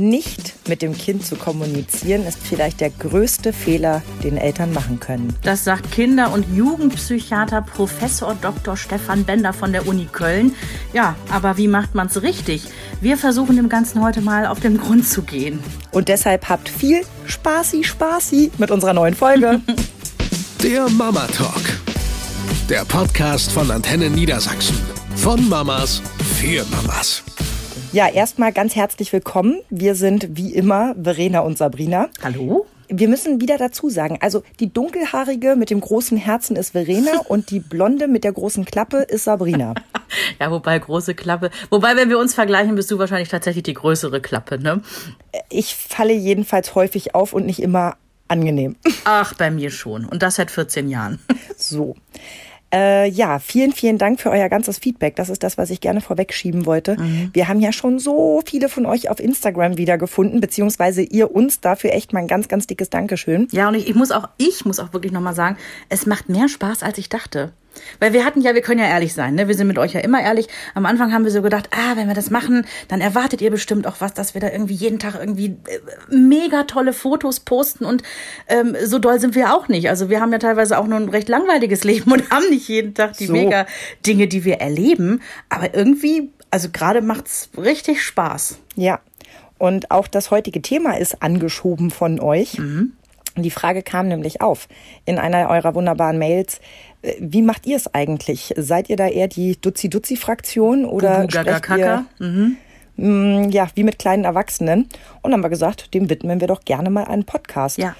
nicht mit dem Kind zu kommunizieren, ist vielleicht der größte Fehler, den Eltern machen können. Das sagt Kinder- und Jugendpsychiater Professor Dr. Stefan Bender von der Uni Köln. Ja, aber wie macht man es richtig? Wir versuchen dem Ganzen heute mal auf den Grund zu gehen. Und deshalb habt viel Spaßi, Spaßi mit unserer neuen Folge. Der Mama Talk. Der Podcast von Antenne Niedersachsen. Von Mamas für Mamas. Ja, erstmal ganz herzlich willkommen. Wir sind wie immer Verena und Sabrina. Hallo? Wir müssen wieder dazu sagen, also die dunkelhaarige mit dem großen Herzen ist Verena und die blonde mit der großen Klappe ist Sabrina. ja, wobei große Klappe. Wobei, wenn wir uns vergleichen, bist du wahrscheinlich tatsächlich die größere Klappe, ne? Ich falle jedenfalls häufig auf und nicht immer angenehm. Ach, bei mir schon. Und das seit 14 Jahren. So. Äh, ja, vielen, vielen Dank für euer ganzes Feedback. Das ist das, was ich gerne vorwegschieben wollte. Mhm. Wir haben ja schon so viele von euch auf Instagram wiedergefunden, beziehungsweise ihr uns dafür echt mal ein ganz, ganz dickes Dankeschön. Ja, und ich, ich muss auch, ich muss auch wirklich nochmal sagen, es macht mehr Spaß, als ich dachte. Weil wir hatten ja, wir können ja ehrlich sein, ne? Wir sind mit euch ja immer ehrlich. Am Anfang haben wir so gedacht, ah, wenn wir das machen, dann erwartet ihr bestimmt auch was, dass wir da irgendwie jeden Tag irgendwie äh, mega tolle Fotos posten und ähm, so doll sind wir auch nicht. Also wir haben ja teilweise auch nur ein recht langweiliges Leben und haben nicht jeden Tag die so. mega Dinge, die wir erleben. Aber irgendwie, also gerade macht's richtig Spaß. Ja. Und auch das heutige Thema ist angeschoben von euch. Mhm. Die Frage kam nämlich auf in einer eurer wunderbaren Mails. Wie macht ihr es eigentlich? Seid ihr da eher die Duzi-Duzi-Fraktion oder Bubu, Gaga, Kaka? Mhm. Mm, ja, wie mit kleinen Erwachsenen. Und dann haben wir gesagt, dem widmen wir doch gerne mal einen Podcast. Ja,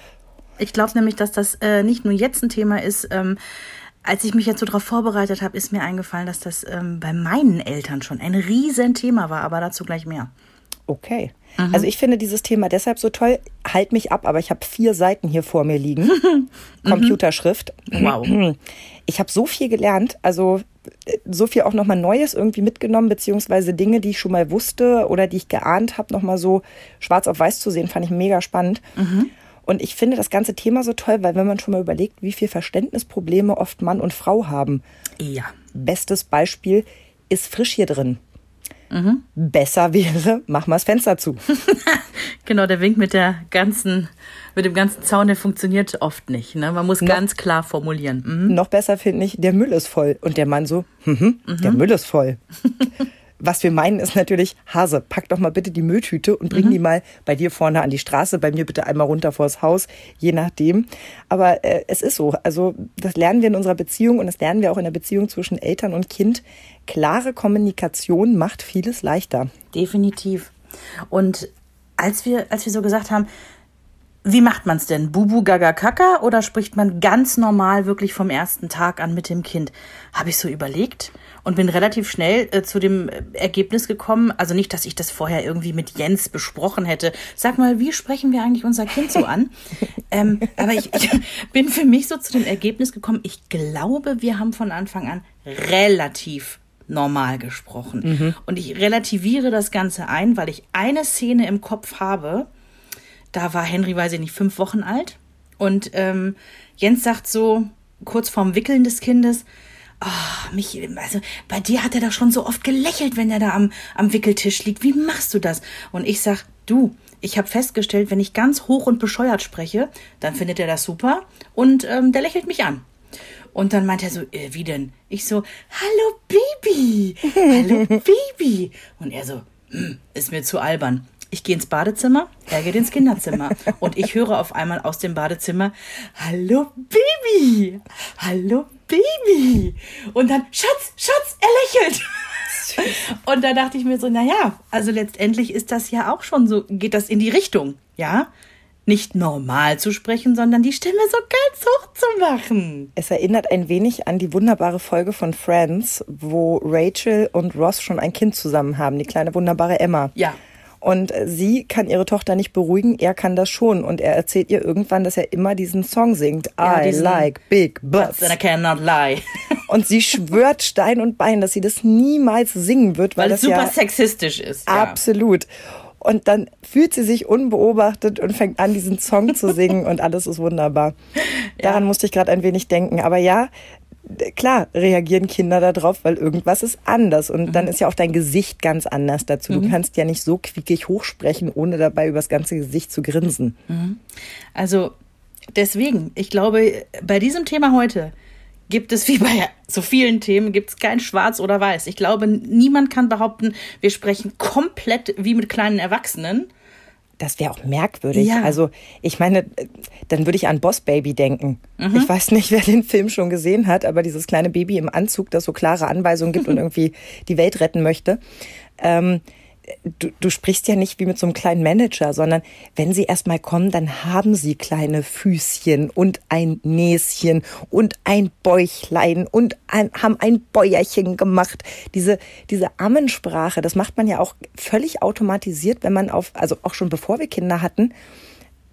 ich glaube nämlich, dass das äh, nicht nur jetzt ein Thema ist. Ähm, als ich mich jetzt so darauf vorbereitet habe, ist mir eingefallen, dass das ähm, bei meinen Eltern schon ein Riesenthema war, aber dazu gleich mehr. Okay. Mhm. Also ich finde dieses Thema deshalb so toll. Halt mich ab, aber ich habe vier Seiten hier vor mir liegen. Computerschrift. Wow. Ich habe so viel gelernt, also äh, so viel auch nochmal Neues irgendwie mitgenommen, beziehungsweise Dinge, die ich schon mal wusste oder die ich geahnt habe, nochmal so schwarz auf weiß zu sehen, fand ich mega spannend. Mhm. Und ich finde das ganze Thema so toll, weil wenn man schon mal überlegt, wie viel Verständnisprobleme oft Mann und Frau haben. Ja. Bestes Beispiel ist frisch hier drin. Mhm. Besser wäre, mach mal das Fenster zu. genau, der Wink mit der ganzen, mit dem ganzen Zaun, der funktioniert oft nicht. Ne? Man muss noch, ganz klar formulieren. Mhm. Noch besser finde ich, der Müll ist voll. Und der Mann so, mhm, der Müll ist voll. Was wir meinen ist natürlich, Hase, pack doch mal bitte die Mülltüte und bring mhm. die mal bei dir vorne an die Straße, bei mir bitte einmal runter vors Haus, je nachdem. Aber äh, es ist so. Also das lernen wir in unserer Beziehung und das lernen wir auch in der Beziehung zwischen Eltern und Kind. Klare Kommunikation macht vieles leichter. Definitiv. Und als wir, als wir so gesagt haben, wie macht man es denn? Bubu Gaga Kaka oder spricht man ganz normal wirklich vom ersten Tag an mit dem Kind? Habe ich so überlegt und bin relativ schnell äh, zu dem Ergebnis gekommen. Also nicht, dass ich das vorher irgendwie mit Jens besprochen hätte. Sag mal, wie sprechen wir eigentlich unser Kind so an? ähm, aber ich, ich bin für mich so zu dem Ergebnis gekommen. Ich glaube, wir haben von Anfang an relativ normal gesprochen. Mhm. Und ich relativiere das Ganze ein, weil ich eine Szene im Kopf habe. Da war Henry, weiß ich nicht, fünf Wochen alt. Und ähm, Jens sagt so, kurz vorm Wickeln des Kindes, oh, mich, also bei dir hat er doch schon so oft gelächelt, wenn er da am, am Wickeltisch liegt. Wie machst du das? Und ich sag, du, ich habe festgestellt, wenn ich ganz hoch und bescheuert spreche, dann findet er das super und ähm, der lächelt mich an. Und dann meint er so, äh, wie denn? Ich so, hallo Baby, hallo Baby. Und er so, hm, ist mir zu albern. Ich gehe ins Badezimmer, er geht ins Kinderzimmer. Und ich höre auf einmal aus dem Badezimmer, hallo Baby, hallo Baby. Und dann, Schatz, Schatz, er lächelt. Und da dachte ich mir so, naja, also letztendlich ist das ja auch schon so, geht das in die Richtung, ja? Nicht normal zu sprechen, sondern die Stimme so ganz hoch zu machen. Es erinnert ein wenig an die wunderbare Folge von Friends, wo Rachel und Ross schon ein Kind zusammen haben, die kleine wunderbare Emma. Ja. Und sie kann ihre Tochter nicht beruhigen, er kann das schon. Und er erzählt ihr irgendwann, dass er immer diesen Song singt. Ja, I like big butts. And I cannot lie. Und sie schwört Stein und Bein, dass sie das niemals singen wird, weil, weil das super ja sexistisch ist. Ja. Absolut. Und dann fühlt sie sich unbeobachtet und fängt an, diesen Song zu singen und alles ist wunderbar. Daran ja. musste ich gerade ein wenig denken. Aber ja, klar reagieren Kinder darauf, weil irgendwas ist anders. Und mhm. dann ist ja auch dein Gesicht ganz anders dazu. Du mhm. kannst ja nicht so quiekig hochsprechen, ohne dabei übers ganze Gesicht zu grinsen. Mhm. Also deswegen, ich glaube, bei diesem Thema heute gibt es wie bei so vielen Themen gibt es kein Schwarz oder Weiß. Ich glaube, niemand kann behaupten, wir sprechen komplett wie mit kleinen Erwachsenen das wäre auch merkwürdig. Ja. Also ich meine, dann würde ich an Boss Baby denken. Mhm. Ich weiß nicht, wer den Film schon gesehen hat, aber dieses kleine Baby im Anzug, das so klare Anweisungen gibt und irgendwie die Welt retten möchte. Ähm, du, du sprichst ja nicht wie mit so einem kleinen Manager, sondern wenn sie erstmal kommen, dann haben sie kleine Füßchen und ein Näschen und ein Bäuchlein und ein, haben ein Bäuerchen gemacht. Diese, diese Ammensprache, das macht man ja auch völlig automatisiert, wenn man auf, also auch schon bevor wir Kinder hatten,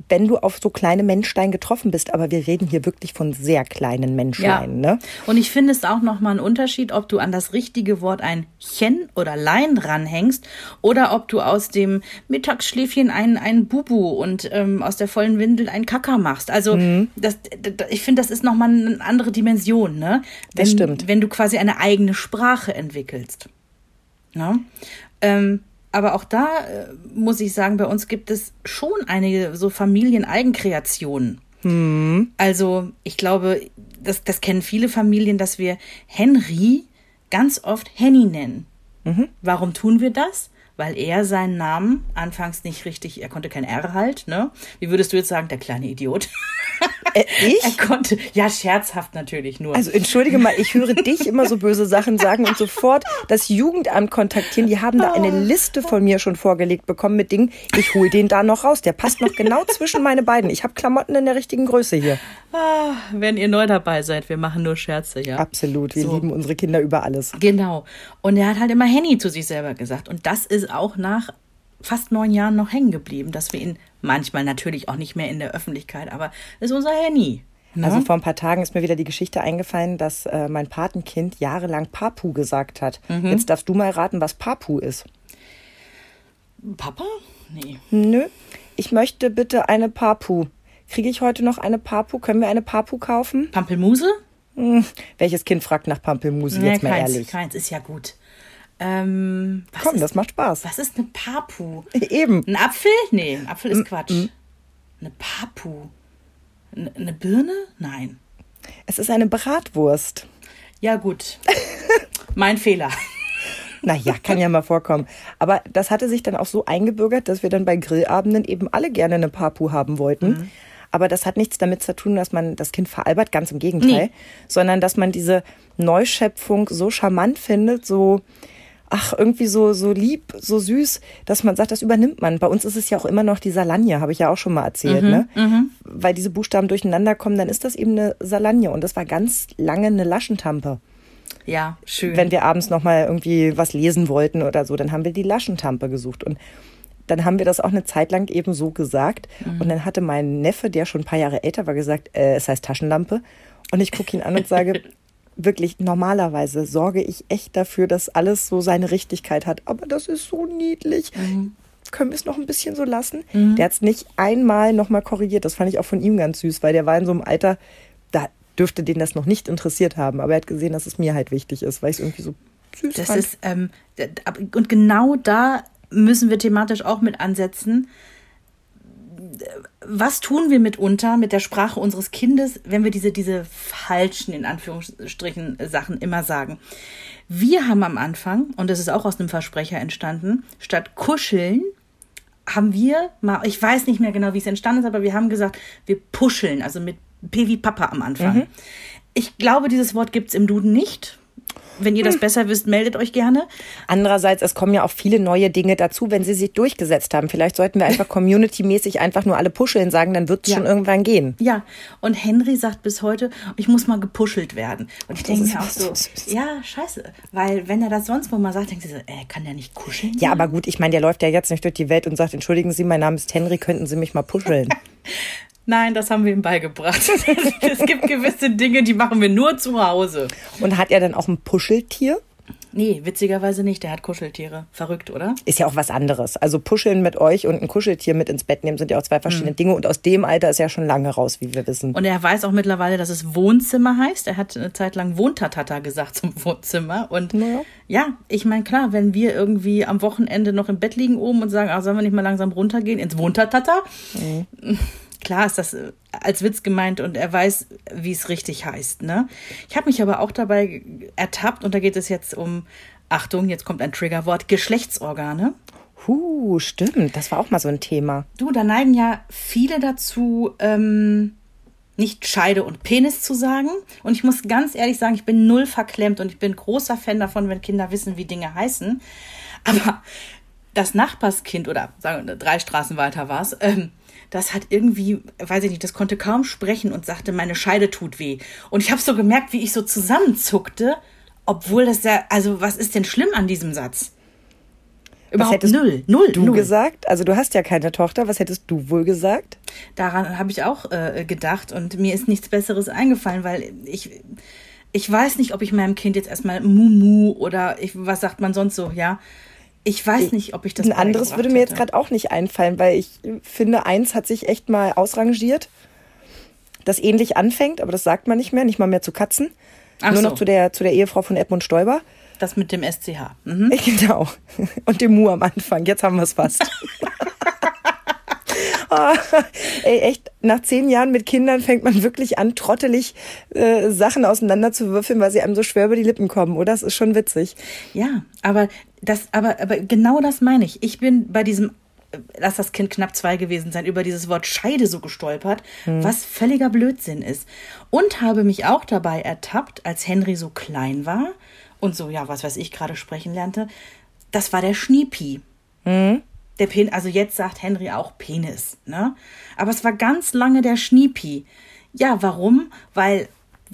wenn du auf so kleine Menschlein getroffen bist. Aber wir reden hier wirklich von sehr kleinen Menschlein. Ja. Ne? Und ich finde es auch nochmal ein Unterschied, ob du an das richtige Wort ein Chen oder Lein ranhängst oder ob du aus dem Mittagsschläfchen ein, ein Bubu und ähm, aus der vollen Windel ein Kacker machst. Also mhm. das, ich finde, das ist nochmal eine andere Dimension. Ne? Wenn, das stimmt. Wenn du quasi eine eigene Sprache entwickelst. Ne? Ähm, aber auch da äh, muss ich sagen, bei uns gibt es schon einige so Familieneigenkreationen. Hm. Also ich glaube, das, das kennen viele Familien, dass wir Henry ganz oft Henny nennen. Mhm. Warum tun wir das? Weil er seinen Namen anfangs nicht richtig, er konnte kein R halt, ne? Wie würdest du jetzt sagen, der kleine Idiot? Äh, ich? Er konnte, ja, scherzhaft natürlich nur. Also entschuldige mal, ich höre dich immer so böse Sachen sagen und sofort das Jugendamt kontaktieren. Die haben da eine Liste von mir schon vorgelegt bekommen mit Dingen. Ich hole den da noch raus. Der passt noch genau zwischen meine beiden. Ich habe Klamotten in der richtigen Größe hier. Ah, wenn ihr neu dabei seid, wir machen nur Scherze, ja. Absolut, wir so. lieben unsere Kinder über alles. Genau. Und er hat halt immer Henny zu sich selber gesagt. Und das ist auch nach fast neun Jahren noch hängen geblieben, dass wir ihn manchmal natürlich auch nicht mehr in der Öffentlichkeit, aber ist unser Henny. Ne? Also vor ein paar Tagen ist mir wieder die Geschichte eingefallen, dass äh, mein Patenkind jahrelang Papu gesagt hat. Mhm. Jetzt darfst du mal raten, was Papu ist. Papa? Nee. Nö. Ich möchte bitte eine Papu. Kriege ich heute noch eine Papu? Können wir eine Papu kaufen? Pampelmuse? Hm, welches Kind fragt nach Pampelmuse? Nee, jetzt mal keins, ehrlich. Keins ist ja gut. Ähm, Komm, ist, das macht Spaß. Was ist eine Papu? Eben. Ein Apfel? Nee, ein Apfel ist Quatsch. Mm Eine Papu. Eine Birne? Nein. Es ist eine Bratwurst. Ja, gut. mein Fehler. Naja, kann ja mal vorkommen. Aber das hatte sich dann auch so eingebürgert, dass wir dann bei Grillabenden eben alle gerne eine Papu haben wollten. Mhm. Aber das hat nichts damit zu tun, dass man das Kind veralbert, ganz im Gegenteil, nee. sondern dass man diese Neuschöpfung so charmant findet, so, ach, irgendwie so, so lieb, so süß, dass man sagt, das übernimmt man. Bei uns ist es ja auch immer noch die Salagne, habe ich ja auch schon mal erzählt, mhm, ne? Mhm. Weil diese Buchstaben durcheinander kommen, dann ist das eben eine Salagne und das war ganz lange eine Laschentampe. Ja, schön. Wenn wir abends noch mal irgendwie was lesen wollten oder so, dann haben wir die Laschentampe gesucht und dann haben wir das auch eine Zeit lang eben so gesagt. Mhm. Und dann hatte mein Neffe, der schon ein paar Jahre älter war, gesagt, äh, es heißt Taschenlampe. Und ich gucke ihn an und sage, wirklich, normalerweise sorge ich echt dafür, dass alles so seine Richtigkeit hat. Aber das ist so niedlich. Mhm. Können wir es noch ein bisschen so lassen? Mhm. Der hat es nicht einmal nochmal korrigiert. Das fand ich auch von ihm ganz süß, weil der war in so einem Alter, da dürfte den das noch nicht interessiert haben. Aber er hat gesehen, dass es mir halt wichtig ist, weil ich es irgendwie so süß das fand. Ist, ähm, und genau da müssen wir thematisch auch mit ansetzen. Was tun wir mitunter mit der Sprache unseres Kindes, wenn wir diese, diese falschen, in Anführungsstrichen, Sachen immer sagen? Wir haben am Anfang, und das ist auch aus einem Versprecher entstanden, statt kuscheln, haben wir mal, ich weiß nicht mehr genau, wie es entstanden ist, aber wir haben gesagt, wir puscheln, also mit P wie Papa am Anfang. Mhm. Ich glaube, dieses Wort gibt es im Duden nicht. Wenn ihr das hm. besser wisst, meldet euch gerne. Andererseits, es kommen ja auch viele neue Dinge dazu, wenn sie sich durchgesetzt haben. Vielleicht sollten wir einfach community-mäßig einfach nur alle puscheln sagen, dann wird es ja. schon irgendwann gehen. Ja, und Henry sagt bis heute, ich muss mal gepuschelt werden. Und ich denke mir auch so, ja, scheiße. Weil wenn er das sonst wo mal sagt, denkt sie so, äh, kann der nicht kuscheln? Ja, aber gut, ich meine, der läuft ja jetzt nicht durch die Welt und sagt, entschuldigen Sie, mein Name ist Henry, könnten Sie mich mal puscheln? Nein, das haben wir ihm beigebracht. es gibt gewisse Dinge, die machen wir nur zu Hause. Und hat er dann auch ein Puscheltier? Nee, witzigerweise nicht. Der hat Kuscheltiere. Verrückt, oder? Ist ja auch was anderes. Also Puscheln mit euch und ein Kuscheltier mit ins Bett nehmen sind ja auch zwei verschiedene Dinge. Und aus dem Alter ist er schon lange raus, wie wir wissen. Und er weiß auch mittlerweile, dass es Wohnzimmer heißt. Er hat eine Zeit lang Wohntatata gesagt zum Wohnzimmer. Und Naja. ja, ich meine, klar, wenn wir irgendwie am Wochenende noch im Bett liegen oben und sagen, ah, sollen wir nicht mal langsam runtergehen ins Wohntatata? Klar ist das äh, als Witz gemeint und er weiß, wie es richtig heißt. Ne? Ich habe mich aber auch dabei ertappt und da geht es jetzt um, Achtung, jetzt kommt ein Triggerwort, Geschlechtsorgane. Huh, stimmt. Das war auch mal so ein Thema. Du, da neigen ja viele dazu, ähm, nicht Scheide und Penis zu sagen. Und ich muss ganz ehrlich sagen, ich bin null verklemmt und ich bin großer Fan davon, wenn Kinder wissen, wie Dinge heißen. Aber das Nachbarskind oder sagen wir, drei Straßen weiter war es, ähm, das hat irgendwie, weiß ich nicht, das konnte kaum sprechen und sagte, meine Scheide tut weh. Und ich habe so gemerkt, wie ich so zusammenzuckte, obwohl das ja, also was ist denn schlimm an diesem Satz? Überhaupt hättest null, null, Du null. gesagt? Also du hast ja keine Tochter. Was hättest du wohl gesagt? Daran habe ich auch äh, gedacht und mir ist nichts Besseres eingefallen, weil ich ich weiß nicht, ob ich meinem Kind jetzt erstmal Mumu oder ich, was sagt man sonst so, ja. Ich weiß nicht, ob ich das Ein anderes würde mir jetzt gerade auch nicht einfallen, weil ich finde, eins hat sich echt mal ausrangiert, das ähnlich anfängt, aber das sagt man nicht mehr, nicht mal mehr zu Katzen. Ach Nur so. noch zu der, zu der Ehefrau von Edmund Stoiber. Das mit dem SCH. Mhm. Genau. Und dem Mu am Anfang. Jetzt haben wir es fast. Ey, echt, nach zehn Jahren mit Kindern fängt man wirklich an, trottelig äh, Sachen auseinanderzuwürfeln, weil sie einem so schwer über die Lippen kommen, oder? Das ist schon witzig. Ja, aber das, aber, aber genau das meine ich. Ich bin bei diesem, lass das Kind knapp zwei gewesen sein, über dieses Wort Scheide so gestolpert, was völliger Blödsinn ist. Und habe mich auch dabei ertappt, als Henry so klein war und so, ja, was weiß ich, gerade sprechen lernte. Das war der Schniepi. Der Pen, also jetzt sagt Henry auch Penis, ne? Aber es war ganz lange der Schniepi. Ja, warum? Weil,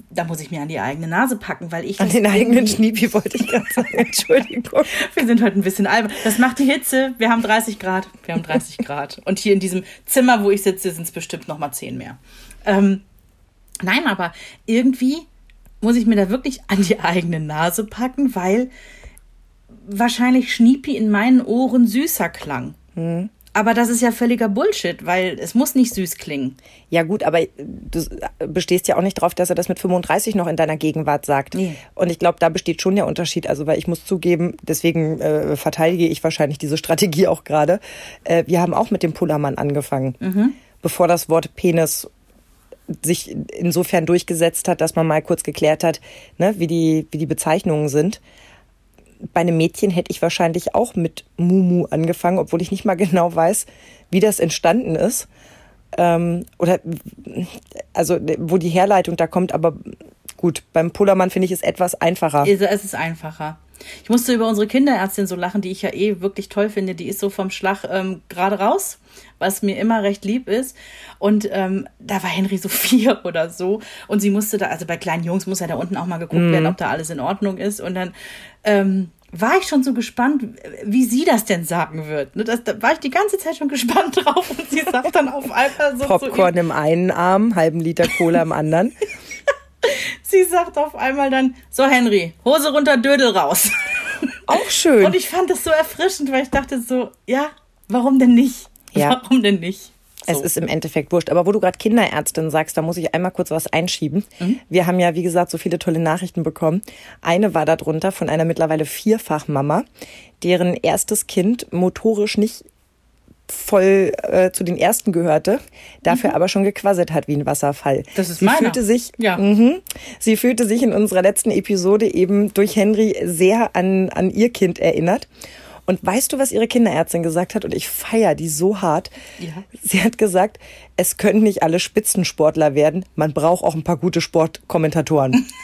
da muss ich mir an die eigene Nase packen, weil ich An den eigenen Schniepi wollte ich gerade sagen. Entschuldigung. wir sind heute ein bisschen albern. Das macht die Hitze. Wir haben 30 Grad. Wir haben 30 Grad. Und hier in diesem Zimmer, wo ich sitze, sind es bestimmt noch mal 10 mehr. Ähm, nein, aber irgendwie muss ich mir da wirklich an die eigene Nase packen, weil wahrscheinlich Schniepi in meinen Ohren süßer klang. Aber das ist ja völliger Bullshit, weil es muss nicht süß klingen. Ja gut, aber du bestehst ja auch nicht drauf, dass er das mit 35 noch in deiner Gegenwart sagt. Nee. Und ich glaube, da besteht schon der Unterschied. Also weil ich muss zugeben, deswegen äh, verteidige ich wahrscheinlich diese Strategie auch gerade. Äh, wir haben auch mit dem Pullermann angefangen, bevor das Wort Penis sich insofern durchgesetzt hat, dass man mal kurz geklärt hat, ne, wie die wie die Bezeichnungen sind. Bei einem Mädchen hätte ich wahrscheinlich auch mit Mumu angefangen, obwohl ich nicht mal genau weiß, wie das entstanden ist ähm, oder also wo die Herleitung da kommt, aber gut, beim Pullermann finde ich es etwas einfacher. Also, Es ist einfacher. Ich musste über unsere Kinderärztin so lachen, die ich ja eh wirklich toll finde. Die ist so vom Schlag ähm, gerade raus, was mir immer recht lieb ist. Und ähm, da war Henry so vier oder so. Und sie musste da, also bei kleinen Jungs muss ja da unten auch mal geguckt werden, ob da alles in Ordnung ist. Und dann ähm, war ich schon so gespannt, wie sie das denn sagen wird. Ne, Das, da war ich die ganze Zeit schon gespannt drauf. Und sie sagt dann auf einmal so Popcorn im einen Arm, halben Liter Cola im anderen. sie sagt auf einmal dann, so Henry, Hose runter, Dödel raus. Auch schön. Und ich fand es so erfrischend, weil ich dachte so, ja, warum denn nicht? Ja. Warum denn nicht? Es So. ist im Endeffekt wurscht. Aber wo du gerade Kinderärztin sagst, da muss ich einmal kurz was einschieben. Mhm. Wir haben ja, wie gesagt, so viele tolle Nachrichten bekommen. Eine war darunter von einer mittlerweile Vierfachmama, deren erstes Kind motorisch nicht voll äh, zu den ersten gehörte, dafür aber schon gequasselt hat wie ein Wasserfall. Mhm. Das ist sie meiner. fühlte sich, Ja. mhm, sie fühlte sich in unserer letzten Episode eben durch Henry sehr an an ihr Kind erinnert. Und weißt du, was ihre Kinderärztin gesagt hat? Und ich feier die so hart. Ja. Sie hat gesagt, es können nicht alle Spitzensportler werden. Man braucht auch ein paar gute Sportkommentatoren.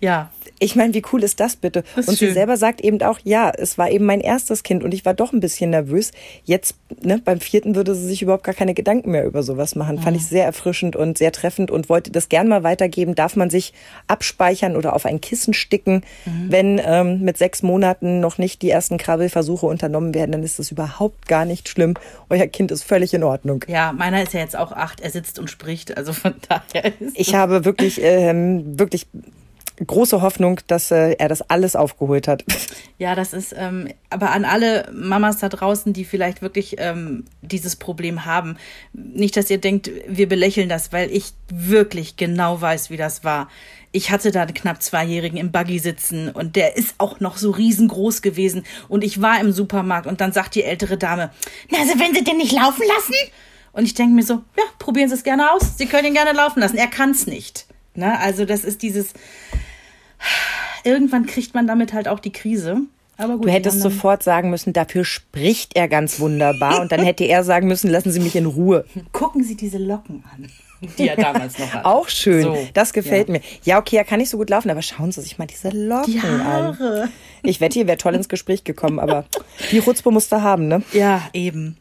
Ja, Ich meine, wie cool ist das bitte? Das und sie schön. selber sagt eben auch, ja, es war eben mein erstes Kind und ich war doch ein bisschen nervös. Jetzt, ne, beim vierten würde sie sich überhaupt gar keine Gedanken mehr über sowas machen. Fand ich sehr erfrischend und sehr treffend und wollte das gern mal weitergeben. Darf man sich abspeichern oder auf ein Kissen sticken, Mhm. wenn ähm, mit sechs Monaten noch nicht die ersten Krabbelversuche unternommen werden, dann ist das überhaupt gar nicht schlimm. Euer Kind ist völlig in Ordnung. ja, meiner ist ja jetzt auch acht, er sitzt und spricht, also von daher ist Ich habe wirklich, ähm, wirklich große Hoffnung, dass äh, er das alles aufgeholt hat. Ja, das ist, ähm, aber an alle Mamas da draußen, die vielleicht wirklich ähm, dieses Problem haben, nicht, dass ihr denkt, wir belächeln das, weil ich wirklich genau weiß, wie das war. Ich hatte da einen knapp Zweijährigen im Buggy sitzen und der ist auch noch so riesengroß gewesen und ich war im Supermarkt und dann sagt die ältere Dame, na, also wenn Sie den nicht laufen lassen? Und ich denke mir so, ja, probieren Sie es gerne aus. Sie können ihn gerne laufen lassen. Er kann es nicht. Ne? Also das ist dieses, irgendwann kriegt man damit halt auch die Krise. Aber gut, Du hättest sofort sagen müssen, dafür spricht er ganz wunderbar. Und dann hätte er sagen müssen, lassen Sie mich in Ruhe. Gucken Sie diese Locken an, die er damals noch hatte. Auch schön. So, das gefällt ja. mir. Ja, okay, er kann nicht so gut laufen, aber schauen Sie sich mal diese Locken Die an. Haare. Ich wette, ihr wäre toll ins Gespräch gekommen, aber die Rutzpe musst du haben, ne? Ja, eben.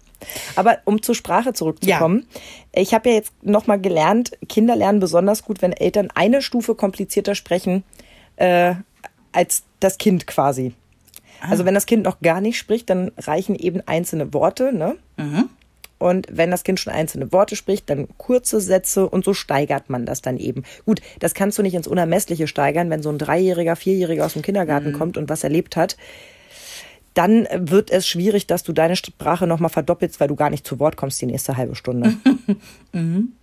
Aber um zur Sprache zurückzukommen, ich habe ja jetzt nochmal gelernt, Kinder lernen besonders gut, wenn Eltern eine Stufe komplizierter sprechen äh, als das Kind quasi. Also wenn das Kind noch gar nicht spricht, dann reichen eben einzelne Worte, ne? Und wenn das Kind schon einzelne Worte spricht, dann kurze Sätze und so steigert man das dann eben. Gut, das kannst du nicht ins Unermessliche steigern, wenn so ein Dreijähriger, Vierjähriger aus dem Kindergarten kommt und was erlebt hat. Dann wird es schwierig, dass du deine Sprache nochmal verdoppelst, weil du gar nicht zu Wort kommst die nächste halbe Stunde.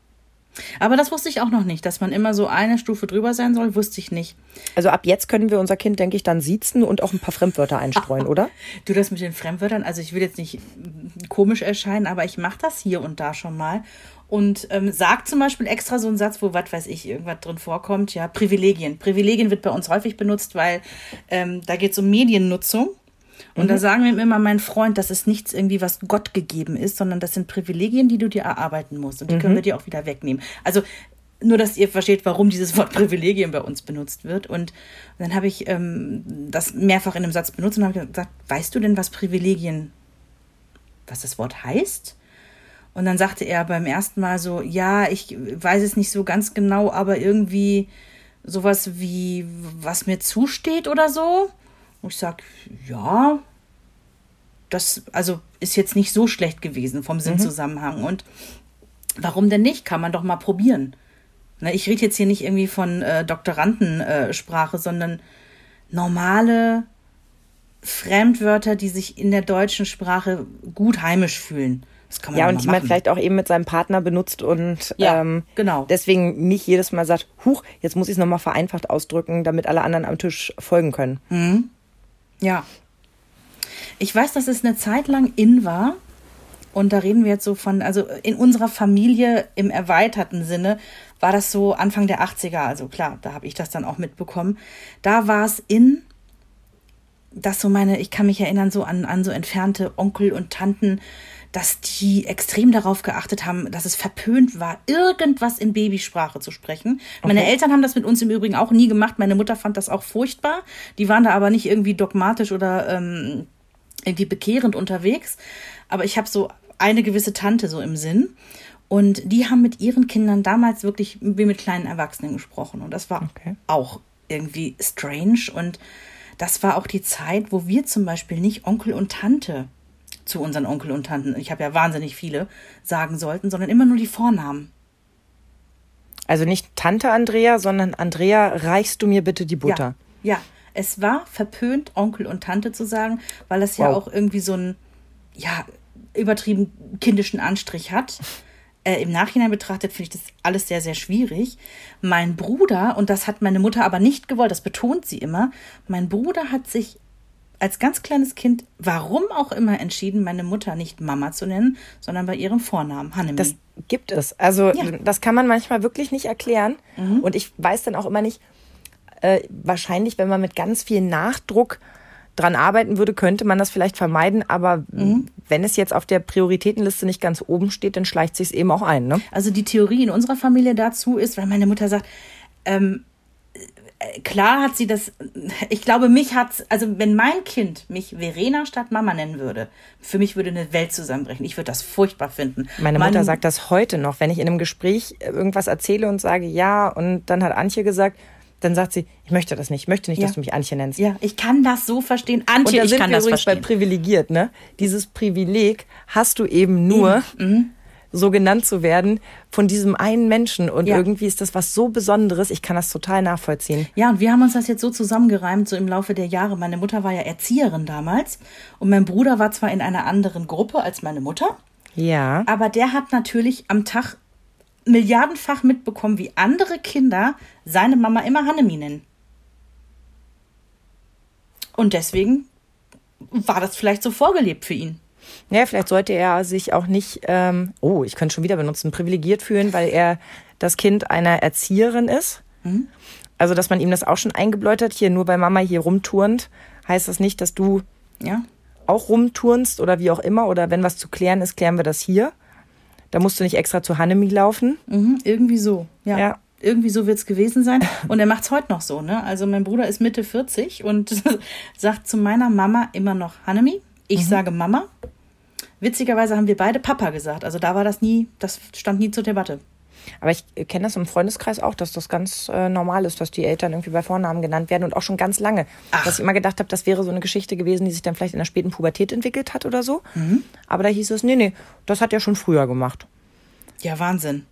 Aber das wusste ich auch noch nicht, dass man immer so eine Stufe drüber sein soll, wusste ich nicht. Also ab jetzt können wir unser Kind, denke ich, dann siezen und auch ein paar Fremdwörter einstreuen, oder? Du das mit den Fremdwörtern, also ich will jetzt nicht komisch erscheinen, aber ich mache das hier und da schon mal. Und ähm, sag zum Beispiel extra so einen Satz, wo, was weiß ich, irgendwas drin vorkommt, ja, Privilegien. Privilegien wird bei uns häufig benutzt, weil ähm, da geht es um Mediennutzung. Und da sagen wir immer, mein Freund, das ist nichts irgendwie, was Gott gegeben ist, sondern das sind Privilegien, die du dir erarbeiten musst. Und die können wir dir auch wieder wegnehmen. Also nur, dass ihr versteht, warum dieses Wort Privilegien bei uns benutzt wird. Und dann habe ich ähm, das mehrfach in einem Satz benutzt und habe gesagt, weißt du denn, was Privilegien, was das Wort heißt? Und dann sagte er beim ersten Mal so, ja, ich weiß es nicht so ganz genau, aber irgendwie sowas wie, was mir zusteht oder so. Und ich sag, ja, das also ist jetzt nicht so schlecht gewesen vom Sinnzusammenhang. Und warum denn nicht? Kann man doch mal probieren. Ne, ich rede jetzt hier nicht irgendwie von äh, Doktorandensprache, äh, sondern normale Fremdwörter, die sich in der deutschen Sprache gut heimisch fühlen. Das kann man Ja, und die man vielleicht auch eben mit seinem Partner benutzt und Ja, ähm, genau. deswegen nicht jedes Mal sagt, huch, jetzt muss ich es nochmal vereinfacht ausdrücken, damit alle anderen am Tisch folgen können. Ja. Ich weiß, dass es eine Zeit lang in war. Und da reden wir jetzt so von, also in unserer Familie im erweiterten Sinne war das so Anfang der 80er. Also klar, da habe ich das dann auch mitbekommen. Da war es in, dass so meine, ich kann mich erinnern, so an, an so entfernte Onkel und Tanten, dass die extrem darauf geachtet haben, dass es verpönt war, irgendwas in Babysprache zu sprechen. Meine Eltern haben das mit uns im Übrigen auch nie gemacht. Meine Mutter fand das auch furchtbar. Die waren da aber nicht irgendwie dogmatisch oder ähm, irgendwie bekehrend unterwegs. Aber ich habe so eine gewisse Tante so im Sinn. Und die haben mit ihren Kindern damals wirklich wie mit kleinen Erwachsenen gesprochen. Und das war Okay. auch irgendwie strange. Und das war auch die Zeit, wo wir zum Beispiel nicht Onkel und Tante zu unseren Onkel und Tanten, ich habe ja wahnsinnig viele, sagen sollten, sondern immer nur die Vornamen. Also nicht Tante Andrea, sondern Andrea, reichst du mir bitte die Butter? Ja, ja. Es war verpönt, Onkel und Tante zu sagen, weil es ja Wow. auch irgendwie so einen, ja, übertrieben kindischen Anstrich hat. Äh, Im Nachhinein betrachtet finde ich das alles sehr, sehr schwierig. Mein Bruder, und das hat meine Mutter aber nicht gewollt, das betont sie immer, mein Bruder hat sich als ganz kleines Kind, warum auch immer, entschieden, meine Mutter nicht Mama zu nennen, sondern bei ihrem Vornamen, Hannemie. Das gibt es. Also Ja. Mhm. das kann man manchmal wirklich nicht erklären. Und ich weiß dann auch immer nicht, äh, wahrscheinlich, wenn man mit ganz viel Nachdruck dran arbeiten würde, könnte man das vielleicht vermeiden. Aber Mhm. wenn es jetzt auf der Prioritätenliste nicht ganz oben steht, dann schleicht sich eben auch ein. Ne? Also die Theorie in unserer Familie dazu ist, weil meine Mutter sagt, ähm, äh, klar hat sie das, ich glaube, mich hat, also wenn mein Kind mich Verena statt Mama nennen würde, für mich würde eine Welt zusammenbrechen. Ich würde das furchtbar finden. Meine Mutter sagt das heute noch, wenn ich in einem Gespräch irgendwas erzähle und sage ja und dann hat Antje gesagt, dann sagt sie, ich möchte das nicht, ich möchte nicht, Ja. dass du mich Antje nennst. Ja, ich kann das so verstehen. Und Antje, da ich sind kann wir das übrigens verstehen. bei privilegiert, ne? Dieses Privileg hast du eben nur, Mhm. So genannt zu werden von diesem einen Menschen. Und Ja. irgendwie ist das was so Besonderes. Ich kann das total nachvollziehen. Ja, und wir haben uns das jetzt so zusammengereimt, so im Laufe der Jahre. Meine Mutter war ja Erzieherin damals und mein Bruder war zwar in einer anderen Gruppe als meine Mutter, Ja. aber der hat natürlich am Tag milliardenfach mitbekommen, wie andere Kinder seine Mama immer Hanemi nennen. Und deswegen war das vielleicht so vorgelebt für ihn. Ja, vielleicht sollte er sich auch nicht, ähm, oh, ich könnte schon wieder benutzen, privilegiert fühlen, weil er das Kind einer Erzieherin ist. Also, dass man ihm das auch schon eingebläut hat, hier nur bei Mama hier rumturnt, heißt das nicht, dass du Ja, auch rumturnst oder wie auch immer. Oder wenn was zu klären ist, klären wir das hier. Da musst du nicht extra zu Hannemi laufen. mhm, irgendwie so. Ja. Ja. Irgendwie so wird es gewesen sein. Und er macht es heute noch so. Ne? Also mein Bruder ist Mitte 40 und sagt zu meiner Mama immer noch Hanemi. Ich sage Mama. Witzigerweise haben wir beide Papa gesagt. Also da war das nie, das stand nie zur Debatte. Aber ich kenne das im Freundeskreis auch, dass das ganz äh, normal ist, dass die Eltern irgendwie bei Vornamen genannt werden und auch schon ganz lange. Ach. Dass ich immer gedacht habe, das wäre so eine Geschichte gewesen, die sich dann vielleicht in der späten Pubertät entwickelt hat oder so. Aber da hieß es, nee, nee, das hat er schon früher gemacht. Ja, Wahnsinn.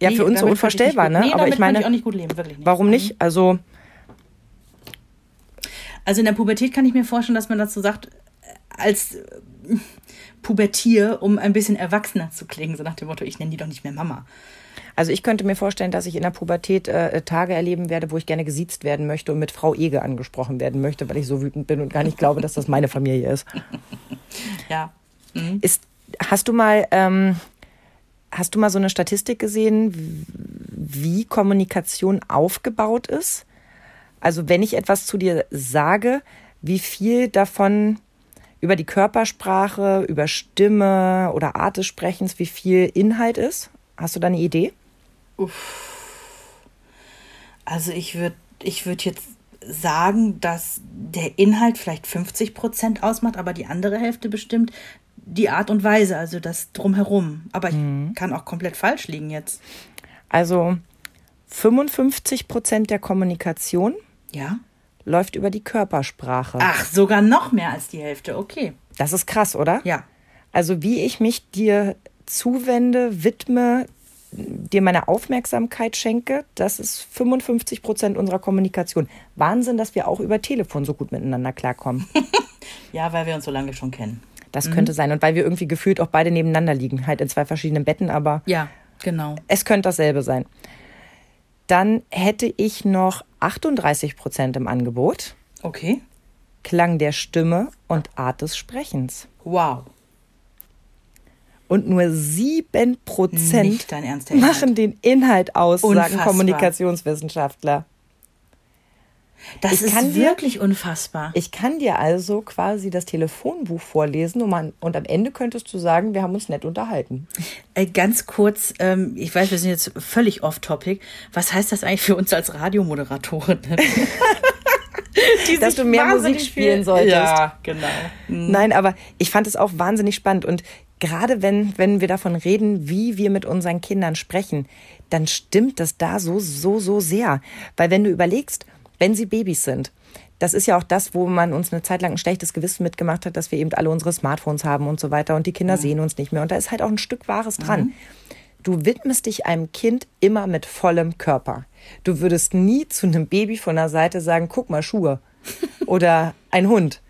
Ja, Nee, für uns so unvorstellbar, ne? Nee, Aber ich meine, ich auch nicht gut leben, wirklich nicht. warum nicht? Also, Also in der Pubertät kann ich mir vorstellen, dass man dazu sagt, äh, als äh, Pubertier, um ein bisschen erwachsener zu klingen, so nach dem Motto, ich nenne die doch nicht mehr Mama. also ich könnte mir vorstellen, dass ich in der Pubertät äh, Tage erleben werde, wo ich gerne gesiezt werden möchte und mit Frau Ege angesprochen werden möchte, weil ich so wütend bin und gar nicht glaube, dass das meine Familie ist. Ja. Ist, hast du mal, ähm, hast du mal so eine Statistik gesehen, wie Kommunikation aufgebaut ist? Also wenn ich etwas zu dir sage, wie viel davon über die Körpersprache, über Stimme oder Art des Sprechens, wie viel Inhalt ist? Hast du da eine Idee? Also ich würde ich würd jetzt sagen, dass der Inhalt vielleicht 50 Prozent ausmacht, aber die andere Hälfte bestimmt die Art und Weise, also das drumherum. Aber ich kann auch komplett falsch liegen jetzt. Also 55 Prozent der Kommunikation Ja? Läuft über die Körpersprache. Ach, sogar noch mehr als die Hälfte. Okay. Das ist krass, oder? Ja. Also wie ich mich dir zuwende, widme, dir meine Aufmerksamkeit schenke, das ist 55 Prozent unserer Kommunikation. Wahnsinn, dass wir auch über Telefon so gut miteinander klarkommen. Ja, weil wir uns so lange schon kennen. Das könnte sein. Und weil wir irgendwie gefühlt auch beide nebeneinander liegen, halt in zwei verschiedenen Betten, aber Ja, genau. es könnte dasselbe sein. Dann hätte ich noch 38 Prozent im Angebot. Okay. Klang der Stimme und Art des Sprechens. Wow. Und nur 7 Prozent machen den Inhalt aus, sagen Unfassbar. Kommunikationswissenschaftler. Das Ich ist kann dir- wirklich unfassbar. Ich kann dir also quasi das Telefonbuch vorlesen und, man, und am Ende könntest du sagen, wir haben uns nett unterhalten. Äh, ganz kurz, ähm, ich weiß, wir sind jetzt völlig off-topic. Was heißt das eigentlich für uns als Radiomoderatorin? Dass du mehr Musik spielen viel- solltest. Ja, genau. Nein, aber ich fand es auch wahnsinnig spannend. Und gerade wenn, wenn wir davon reden, wie wir mit unseren Kindern sprechen, dann stimmt das da so, so, so sehr. Weil wenn du überlegst, wenn sie Babys sind, das ist ja auch das, wo man uns eine Zeit lang ein schlechtes Gewissen mitgemacht hat, dass wir eben alle unsere Smartphones haben und so weiter und die Kinder sehen uns nicht mehr. Und da ist halt auch ein Stück Wahres dran. Du widmest dich einem Kind immer mit vollem Körper. Du würdest nie zu einem Baby von der Seite sagen, guck mal, Schuhe. Oder ein Hund.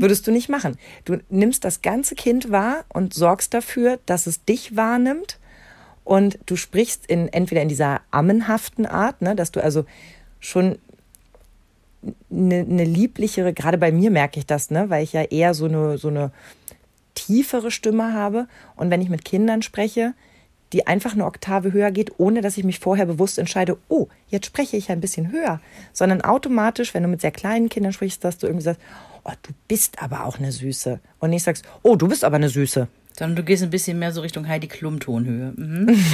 Würdest du nicht machen. Du nimmst das ganze Kind wahr und sorgst dafür, dass es dich wahrnimmt. Und du sprichst in, entweder in dieser ammenhaften Art, ne, dass du also schon eine, eine lieblichere, gerade bei mir merke ich das, ne, weil ich ja eher so eine, so eine tiefere Stimme habe. Und wenn ich mit Kindern spreche, die einfach eine Oktave höher geht, ohne dass ich mich vorher bewusst entscheide, oh, jetzt spreche ich ein bisschen höher, sondern automatisch, wenn du mit sehr kleinen Kindern sprichst, dass du irgendwie sagst, oh, du bist aber auch eine Süße. Und nicht sagst, oh, du bist aber eine Süße. Sondern du gehst ein bisschen mehr so Richtung Heidi Klum Tonhöhe. Mhm.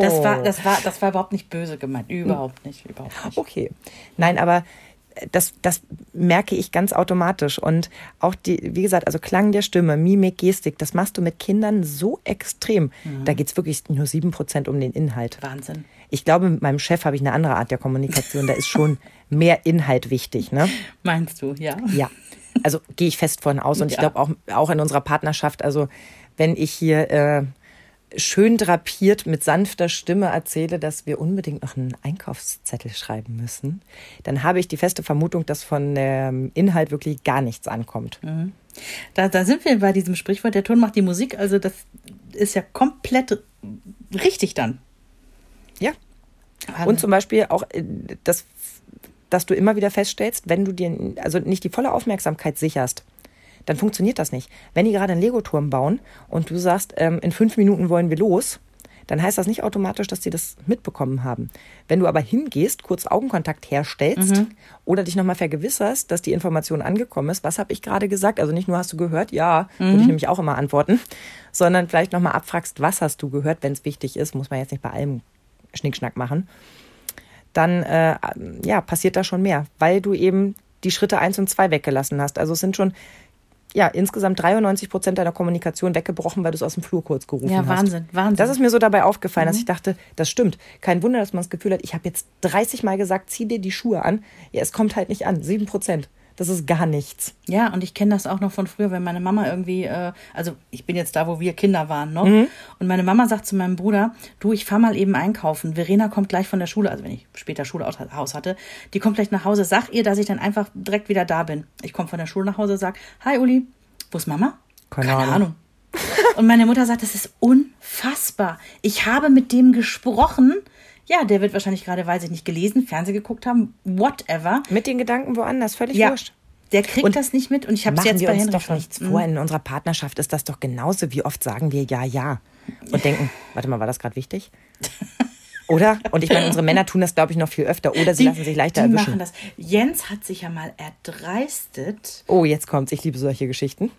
Das war, das war, das war überhaupt nicht böse gemeint. Überhaupt nicht, überhaupt nicht. Okay. Nein, aber das, das merke ich ganz automatisch. Und auch die, wie gesagt, also Klang der Stimme, Mimik, Gestik, das machst du mit Kindern so extrem. Da geht's wirklich nur sieben Prozent um den Inhalt. Wahnsinn. Ich glaube, mit meinem Chef habe ich eine andere Art der Kommunikation. Da ist schon mehr Inhalt wichtig, ne? Meinst du, ja? Ja. Also gehe ich fest von aus. Und ich Ja. glaube auch, auch in unserer Partnerschaft, also wenn ich hier äh, schön drapiert mit sanfter Stimme erzähle, dass wir unbedingt noch einen Einkaufszettel schreiben müssen, dann habe ich die feste Vermutung, dass von dem Inhalt wirklich gar nichts ankommt. Da, da sind wir bei diesem Sprichwort, der Ton macht die Musik. Also das ist ja komplett richtig dann. Ja. Und zum Beispiel auch äh, das, dass du immer wieder feststellst, wenn du dir also nicht die volle Aufmerksamkeit sicherst, dann funktioniert das nicht. Wenn die gerade einen Legoturm bauen und du sagst, ähm, in fünf Minuten wollen wir los, dann heißt das nicht automatisch, dass die das mitbekommen haben. Wenn du aber hingehst, kurz Augenkontakt herstellst oder dich nochmal vergewisserst, dass die Information angekommen ist, was habe ich gerade gesagt? Also nicht nur hast du gehört, ja, würde ich nämlich auch immer antworten, sondern vielleicht nochmal abfragst, was hast du gehört, wenn es wichtig ist, muss man jetzt nicht bei allem Schnickschnack machen, dann äh, ja, passiert da schon mehr, weil du eben die Schritte eins und zwei weggelassen hast. Also es sind schon ja, insgesamt 93 Prozent deiner Kommunikation weggebrochen, weil du es aus dem Flur kurz gerufen Ja, hast. Wahnsinn, Wahnsinn. Das ist mir so dabei aufgefallen, dass ich dachte, das stimmt. Kein Wunder, dass man das Gefühl hat, ich habe jetzt 30 Mal gesagt, zieh dir die Schuhe an. Ja, es kommt halt nicht an. Sieben Prozent. Das ist gar nichts. Ja, und ich kenne das auch noch von früher, wenn meine Mama irgendwie, äh, also ich bin jetzt da, wo wir Kinder waren noch, und meine Mama sagt zu meinem Bruder, du, ich fahr mal eben einkaufen. Verena kommt gleich von der Schule, also wenn ich später Schule aus Haus hatte, die kommt gleich nach Hause, sag ihr, dass ich dann einfach direkt wieder da bin. Ich komme von der Schule nach Hause, sag, hi Uli, wo ist Mama? Keine Ahnung. Und meine Mutter sagt, das ist unfassbar. Ich habe mit dem gesprochen. Ja, der wird wahrscheinlich gerade, weiß ich nicht, gelesen, Fernsehen geguckt haben, whatever. Mit den Gedanken woanders, völlig Ja, wurscht. der kriegt Und das nicht mit und ich habe es jetzt wir bei uns Henry doch schon. nichts vor. In unserer Partnerschaft ist das doch genauso. Wie oft sagen wir ja, ja. Und denken, warte mal, war das gerade wichtig? Oder? Und ich meine, unsere Männer tun das, glaube ich, noch viel öfter. Oder sie lassen sich leichter die erwischen. machen das. Jens hat sich ja mal erdreistet. Oh, jetzt kommt's. Ich liebe solche Geschichten.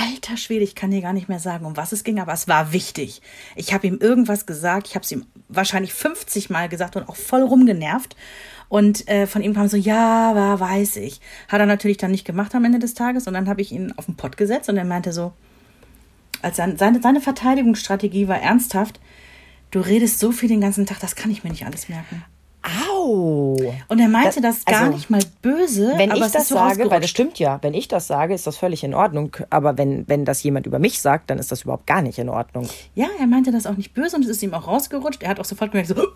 Alter Schwede, ich kann dir gar nicht mehr sagen, um was es ging, aber es war wichtig. Ich habe ihm irgendwas gesagt, ich habe es ihm wahrscheinlich 50 Mal gesagt und auch voll rumgenervt. Und äh, von ihm kam so, ja, war, weiß ich. Hat er natürlich dann nicht gemacht am Ende des Tages. Und dann habe ich ihn auf den Pott gesetzt und er meinte so, als sein, seine, seine Verteidigungsstrategie war ernsthaft, du redest so viel den ganzen Tag, das kann ich mir nicht alles merken. Au! Und er meinte das, Das- gar also, nicht mal böse, Wenn aber ich es das ist so sage, weil das stimmt ja, wenn ich das sage, ist das völlig in Ordnung. Aber wenn, wenn das jemand über mich sagt, dann ist das überhaupt gar nicht in Ordnung. Ja, er meinte das auch nicht böse und es ist ihm auch rausgerutscht. Er hat auch sofort gemerkt, so,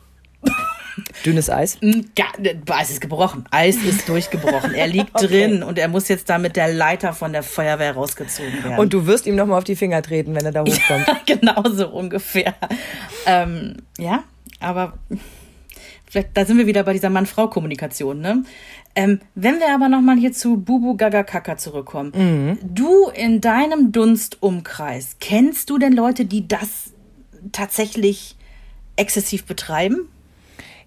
Dünnes Eis. ja, Eis ist gebrochen. Eis ist durchgebrochen. Er liegt drin und er muss jetzt da mit der Leiter von der Feuerwehr rausgezogen werden. Und du wirst ihm nochmal auf die Finger treten, wenn er da hochkommt. genau so ungefähr. Ähm, ja, aber vielleicht, da sind wir wieder bei dieser Mann-Frau-Kommunikation, ne? Ähm, wenn wir aber nochmal hier zu Bubu Gaga Kaka zurückkommen. Du in deinem Dunstumkreis, kennst du denn Leute, die das tatsächlich exzessiv betreiben?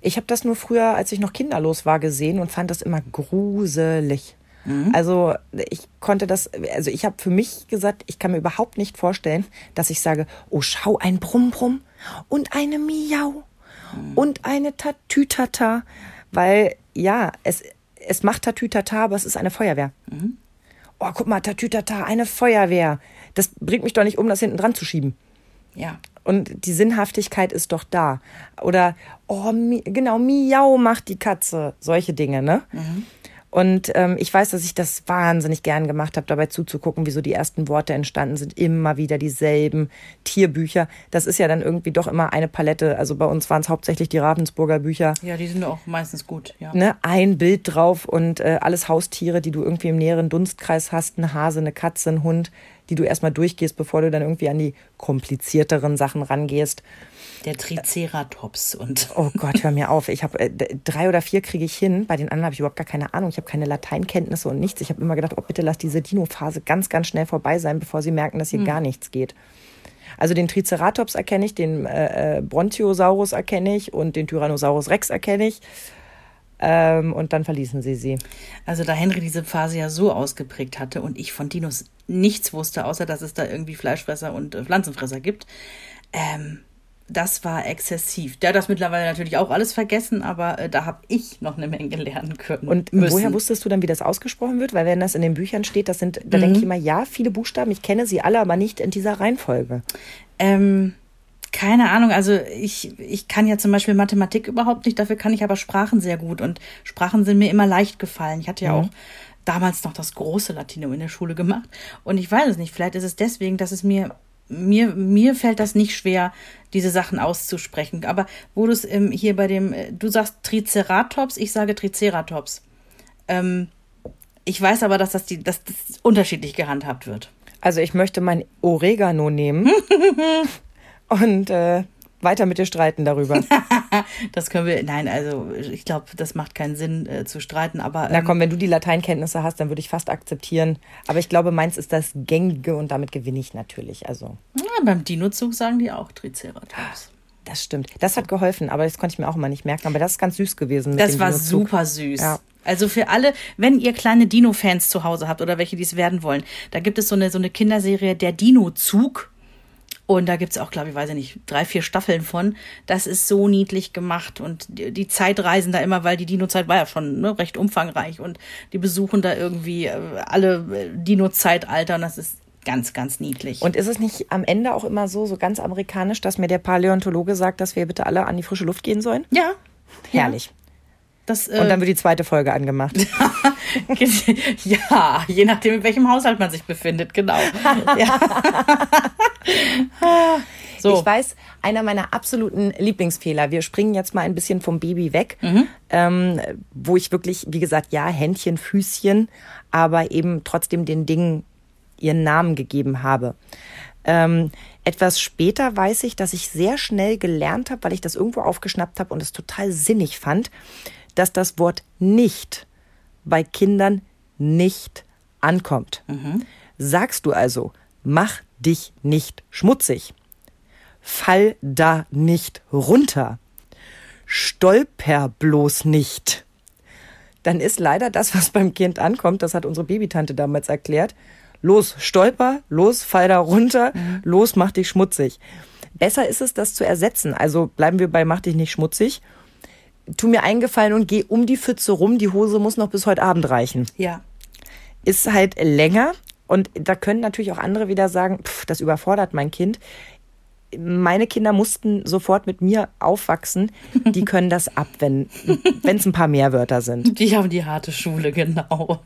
Ich habe das nur früher, als ich noch kinderlos war, gesehen und fand das immer gruselig. Also ich konnte das, also ich habe für mich gesagt, ich kann mir überhaupt nicht vorstellen, dass ich sage, oh schau, ein Brumm-Brumm und eine Miau und eine Tatütata, weil ja, es, es macht Tatütata, aber es ist eine Feuerwehr. Oh, guck mal, Tatütata, eine Feuerwehr. Das bringt mich doch nicht um, das hinten dran zu schieben. Ja. Und die Sinnhaftigkeit ist doch da. Oder, oh, mi genau, miau macht die Katze. Solche Dinge, ne? Und ähm, ich weiß, dass ich das wahnsinnig gern gemacht habe, dabei zuzugucken, wie so die ersten Worte entstanden sind. Immer wieder dieselben Tierbücher. Das ist ja dann irgendwie doch immer eine Palette. Also bei uns waren es hauptsächlich die Ravensburger Bücher. Ja, die sind auch meistens gut, ja. Ne, ein Bild drauf und äh, alles Haustiere, die du irgendwie im näheren Dunstkreis hast, eine Hase, eine Katze, ein Hund, die du erstmal durchgehst, bevor du dann irgendwie an die komplizierteren Sachen rangehst. Der Triceratops und Oh Gott, hör mir auf. Ich habe äh, drei oder vier kriege ich hin. Bei den anderen habe ich überhaupt gar keine Ahnung. Ich habe keine Lateinkenntnisse und nichts. Ich habe immer gedacht, oh bitte lass diese Dino-Phase ganz, ganz schnell vorbei sein, bevor sie merken, dass hier gar nichts geht. Also den Triceratops erkenne ich, den äh, äh, Bronchiosaurus erkenne ich und den Tyrannosaurus Rex erkenne ich. Ähm, und dann verließen sie sie. Also da Henry diese Phase ja so ausgeprägt hatte und ich von Dinos nichts wusste, außer dass es da irgendwie Fleischfresser und äh, Pflanzenfresser gibt, ähm, das war exzessiv. Der hat das mittlerweile natürlich auch alles vergessen, aber äh, da habe ich noch eine Menge lernen können. Und müssen. woher wusstest du dann, wie das ausgesprochen wird? Weil wenn das in den Büchern steht, das sind, da denke ich immer, ja, viele Buchstaben, ich kenne sie alle, aber nicht in dieser Reihenfolge. Ähm, keine Ahnung, also ich, ich kann ja zum Beispiel Mathematik überhaupt nicht, dafür kann ich aber Sprachen sehr gut und Sprachen sind mir immer leicht gefallen. Ich hatte ja auch damals noch das große Latino in der Schule gemacht. Und ich weiß es nicht, vielleicht ist es deswegen, dass es mir, mir, mir fällt das nicht schwer, diese Sachen auszusprechen. Aber wo du es ähm, hier bei dem, äh, du sagst Triceratops, ich sage Triceratops. Ähm, ich weiß aber, dass das, die, dass das unterschiedlich gehandhabt wird. Also ich möchte mein Oregano nehmen und äh, weiter mit dir streiten darüber. das können wir, nein, also ich glaube, das macht keinen Sinn äh, zu streiten, aber. Na ähm, komm, wenn du die Lateinkenntnisse hast, dann würde ich fast akzeptieren. Aber ich glaube, meins ist das Gängige und damit gewinne ich natürlich. Also, ja, beim Dinozug sagen die auch Triceratops. das stimmt. Das hat geholfen, aber das konnte ich mir auch immer nicht merken. Aber das ist ganz süß gewesen. Das war Dinozug. super süß. Ja. Also für alle, wenn ihr kleine Dino-Fans zu Hause habt oder welche, die es werden wollen, da gibt es so eine, so eine Kinderserie, der Dino-Zug. Und da gibt's auch, glaube ich, weiß ich nicht, drei, vier Staffeln von. Das ist so niedlich gemacht. Und die, die Zeitreisen da immer, weil die Dino-Zeit war ja schon ne, recht umfangreich. Und die besuchen da irgendwie äh, alle äh, Dino-Zeitalter. Und das ist ganz, ganz niedlich. Und ist es nicht am Ende auch immer so, so ganz amerikanisch, dass mir der Paläontologe sagt, dass wir bitte alle an die frische Luft gehen sollen? ja. Herrlich. Das, äh, Und dann wird die zweite Folge angemacht. ja, je nachdem, in welchem Haushalt man sich befindet, genau. ja. so. Ich weiß, einer meiner absoluten Lieblingsfehler, wir springen jetzt mal ein bisschen vom Baby weg, ähm, wo ich wirklich, wie gesagt, ja, Händchen, Füßchen, aber eben trotzdem den Dingen ihren Namen gegeben habe. Ähm, etwas später weiß ich, dass ich sehr schnell gelernt habe, weil ich das irgendwo aufgeschnappt habe und es total sinnig fand, dass das Wort nicht bei Kindern nicht ankommt. Sagst du also, mach dich nicht schmutzig, fall da nicht runter, stolper bloß nicht, dann ist leider das, was beim Kind ankommt, das hat unsere Babytante damals erklärt, los, stolper, los, fall da runter, los, mach dich schmutzig. Besser ist es, das zu ersetzen. Also bleiben wir bei mach dich nicht schmutzig. Tu mir eingefallen und geh um die Pfütze rum. Die Hose muss noch bis heute Abend reichen ja. ist halt länger und da können natürlich auch andere wieder sagen, pff, das überfordert mein Kind. Meine Kinder mussten sofort mit mir aufwachsen. Die können das ab, wenn es ein paar mehr Wörter sind. Die haben die harte Schule, genau.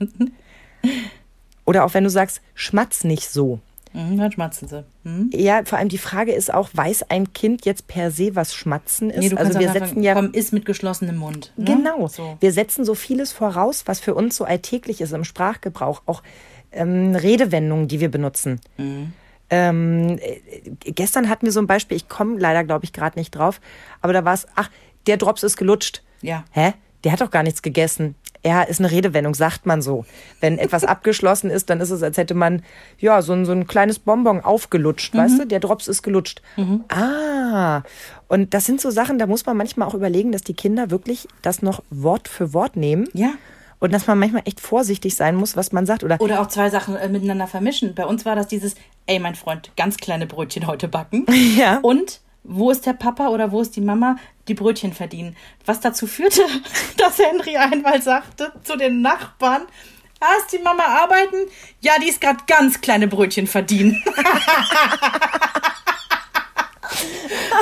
Oder auch wenn du sagst, schmatz nicht so. Mhm, Dann schmatzen sie. Hm? Ja, vor allem die Frage ist auch, weiß ein Kind jetzt per se, was Schmatzen ist? Nee, also wir setzen ja komm, ist mit geschlossenem Mund. Ne? Genau. So. Wir setzen so vieles voraus, was für uns so alltäglich ist im Sprachgebrauch. Auch ähm, Redewendungen, die wir benutzen. Ähm, äh, gestern hatten wir so ein Beispiel, ich komme leider, glaube ich, gerade nicht drauf, aber da war es, ach, der Drops ist gelutscht. Ja. Hä? Der hat doch gar nichts gegessen. Ja, ist eine Redewendung, sagt man so. Wenn etwas abgeschlossen ist, dann ist es, als hätte man, ja, so ein, so ein kleines Bonbon aufgelutscht, weißt du? Der Drops ist gelutscht. Ah. Und das sind so Sachen, da muss man manchmal auch überlegen, dass die Kinder wirklich das noch Wort für Wort nehmen. Ja. Und dass man manchmal echt vorsichtig sein muss, was man sagt. Oder Oder auch zwei Sachen äh, miteinander vermischen. Bei uns war das dieses, ey, mein Freund, ganz kleine Brötchen heute backen. Ja. Und wo ist der Papa oder wo ist die Mama, die Brötchen verdienen? Was dazu führte, dass Henry einmal sagte zu den Nachbarn, ah, ist die Mama arbeiten? Ja, die ist gerade ganz kleine Brötchen verdienen.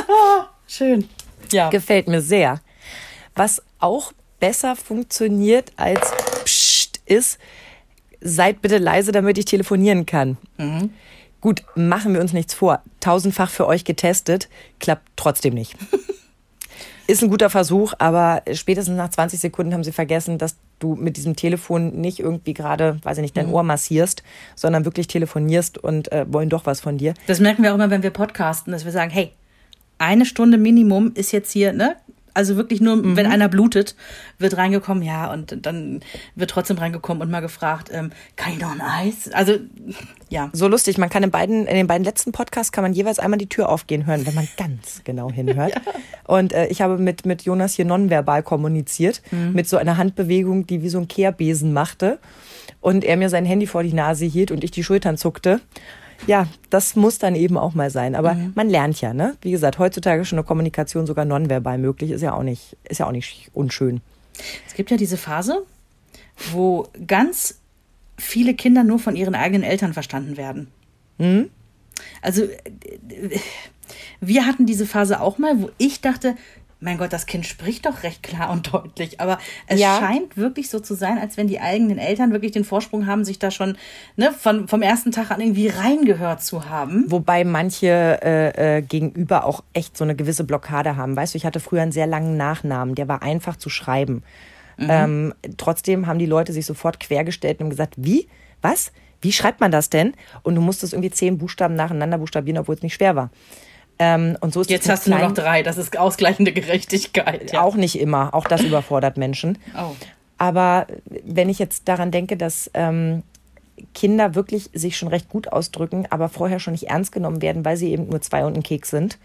Schön. Ja. gefällt mir sehr. Was auch besser funktioniert als Psst ist, seid bitte leise, damit ich telefonieren kann. Gut, machen wir uns nichts vor. Tausendfach für euch getestet, klappt trotzdem nicht. Ist ein guter Versuch, aber spätestens nach 20 Sekunden haben sie vergessen, dass du mit diesem Telefon nicht irgendwie gerade, weiß ich nicht, dein Ohr massierst, sondern wirklich telefonierst und äh, wollen doch was von dir. Das merken wir auch immer, wenn wir podcasten, dass wir sagen, hey, eine Stunde Minimum ist jetzt hier, ne? Also wirklich nur, wenn einer blutet, wird reingekommen, ja, und dann wird trotzdem reingekommen und mal gefragt, ähm, kann ich noch ein Eis? Also, ja. so lustig. Man kann in beiden, in den beiden letzten Podcasts kann man jeweils einmal die Tür aufgehen hören, wenn man ganz genau hinhört. Und äh, ich habe mit, mit Jonas hier nonverbal kommuniziert, mit so einer Handbewegung, die wie so ein Kehrbesen machte. Und er mir sein Handy vor die Nase hielt und ich die Schultern zuckte. Ja, das muss dann eben auch mal sein. Aber man lernt ja, ne? Wie gesagt, heutzutage schon eine Kommunikation sogar nonverbal möglich, ist ja auch nicht, ist ja auch nicht unschön. Es gibt ja diese Phase, wo ganz viele Kinder nur von ihren eigenen Eltern verstanden werden. Also, äh, wir hatten diese Phase auch mal, wo ich dachte, mein Gott, das Kind spricht doch recht klar und deutlich. Aber es Ja. scheint wirklich so zu sein, als wenn die eigenen Eltern wirklich den Vorsprung haben, sich da schon ne, von, vom ersten Tag an irgendwie reingehört zu haben. Wobei manche äh, äh, gegenüber auch echt so eine gewisse Blockade haben. Weißt du, ich hatte früher einen sehr langen Nachnamen, der war einfach zu schreiben. Ähm, trotzdem haben die Leute sich sofort quergestellt und gesagt, wie? Was? Wie schreibt man das denn? Und du musstest irgendwie zehn Buchstaben nacheinander buchstabieren, obwohl es nicht schwer war. Ähm, und so ist Jetzt hast du nur noch drei. Das ist ausgleichende Gerechtigkeit. Ja. Auch nicht immer. Auch das überfordert Menschen. Oh. Aber wenn ich jetzt daran denke, dass ähm, Kinder wirklich sich schon recht gut ausdrücken, aber vorher schon nicht ernst genommen werden, weil sie eben nur zwei und ein Keks sind,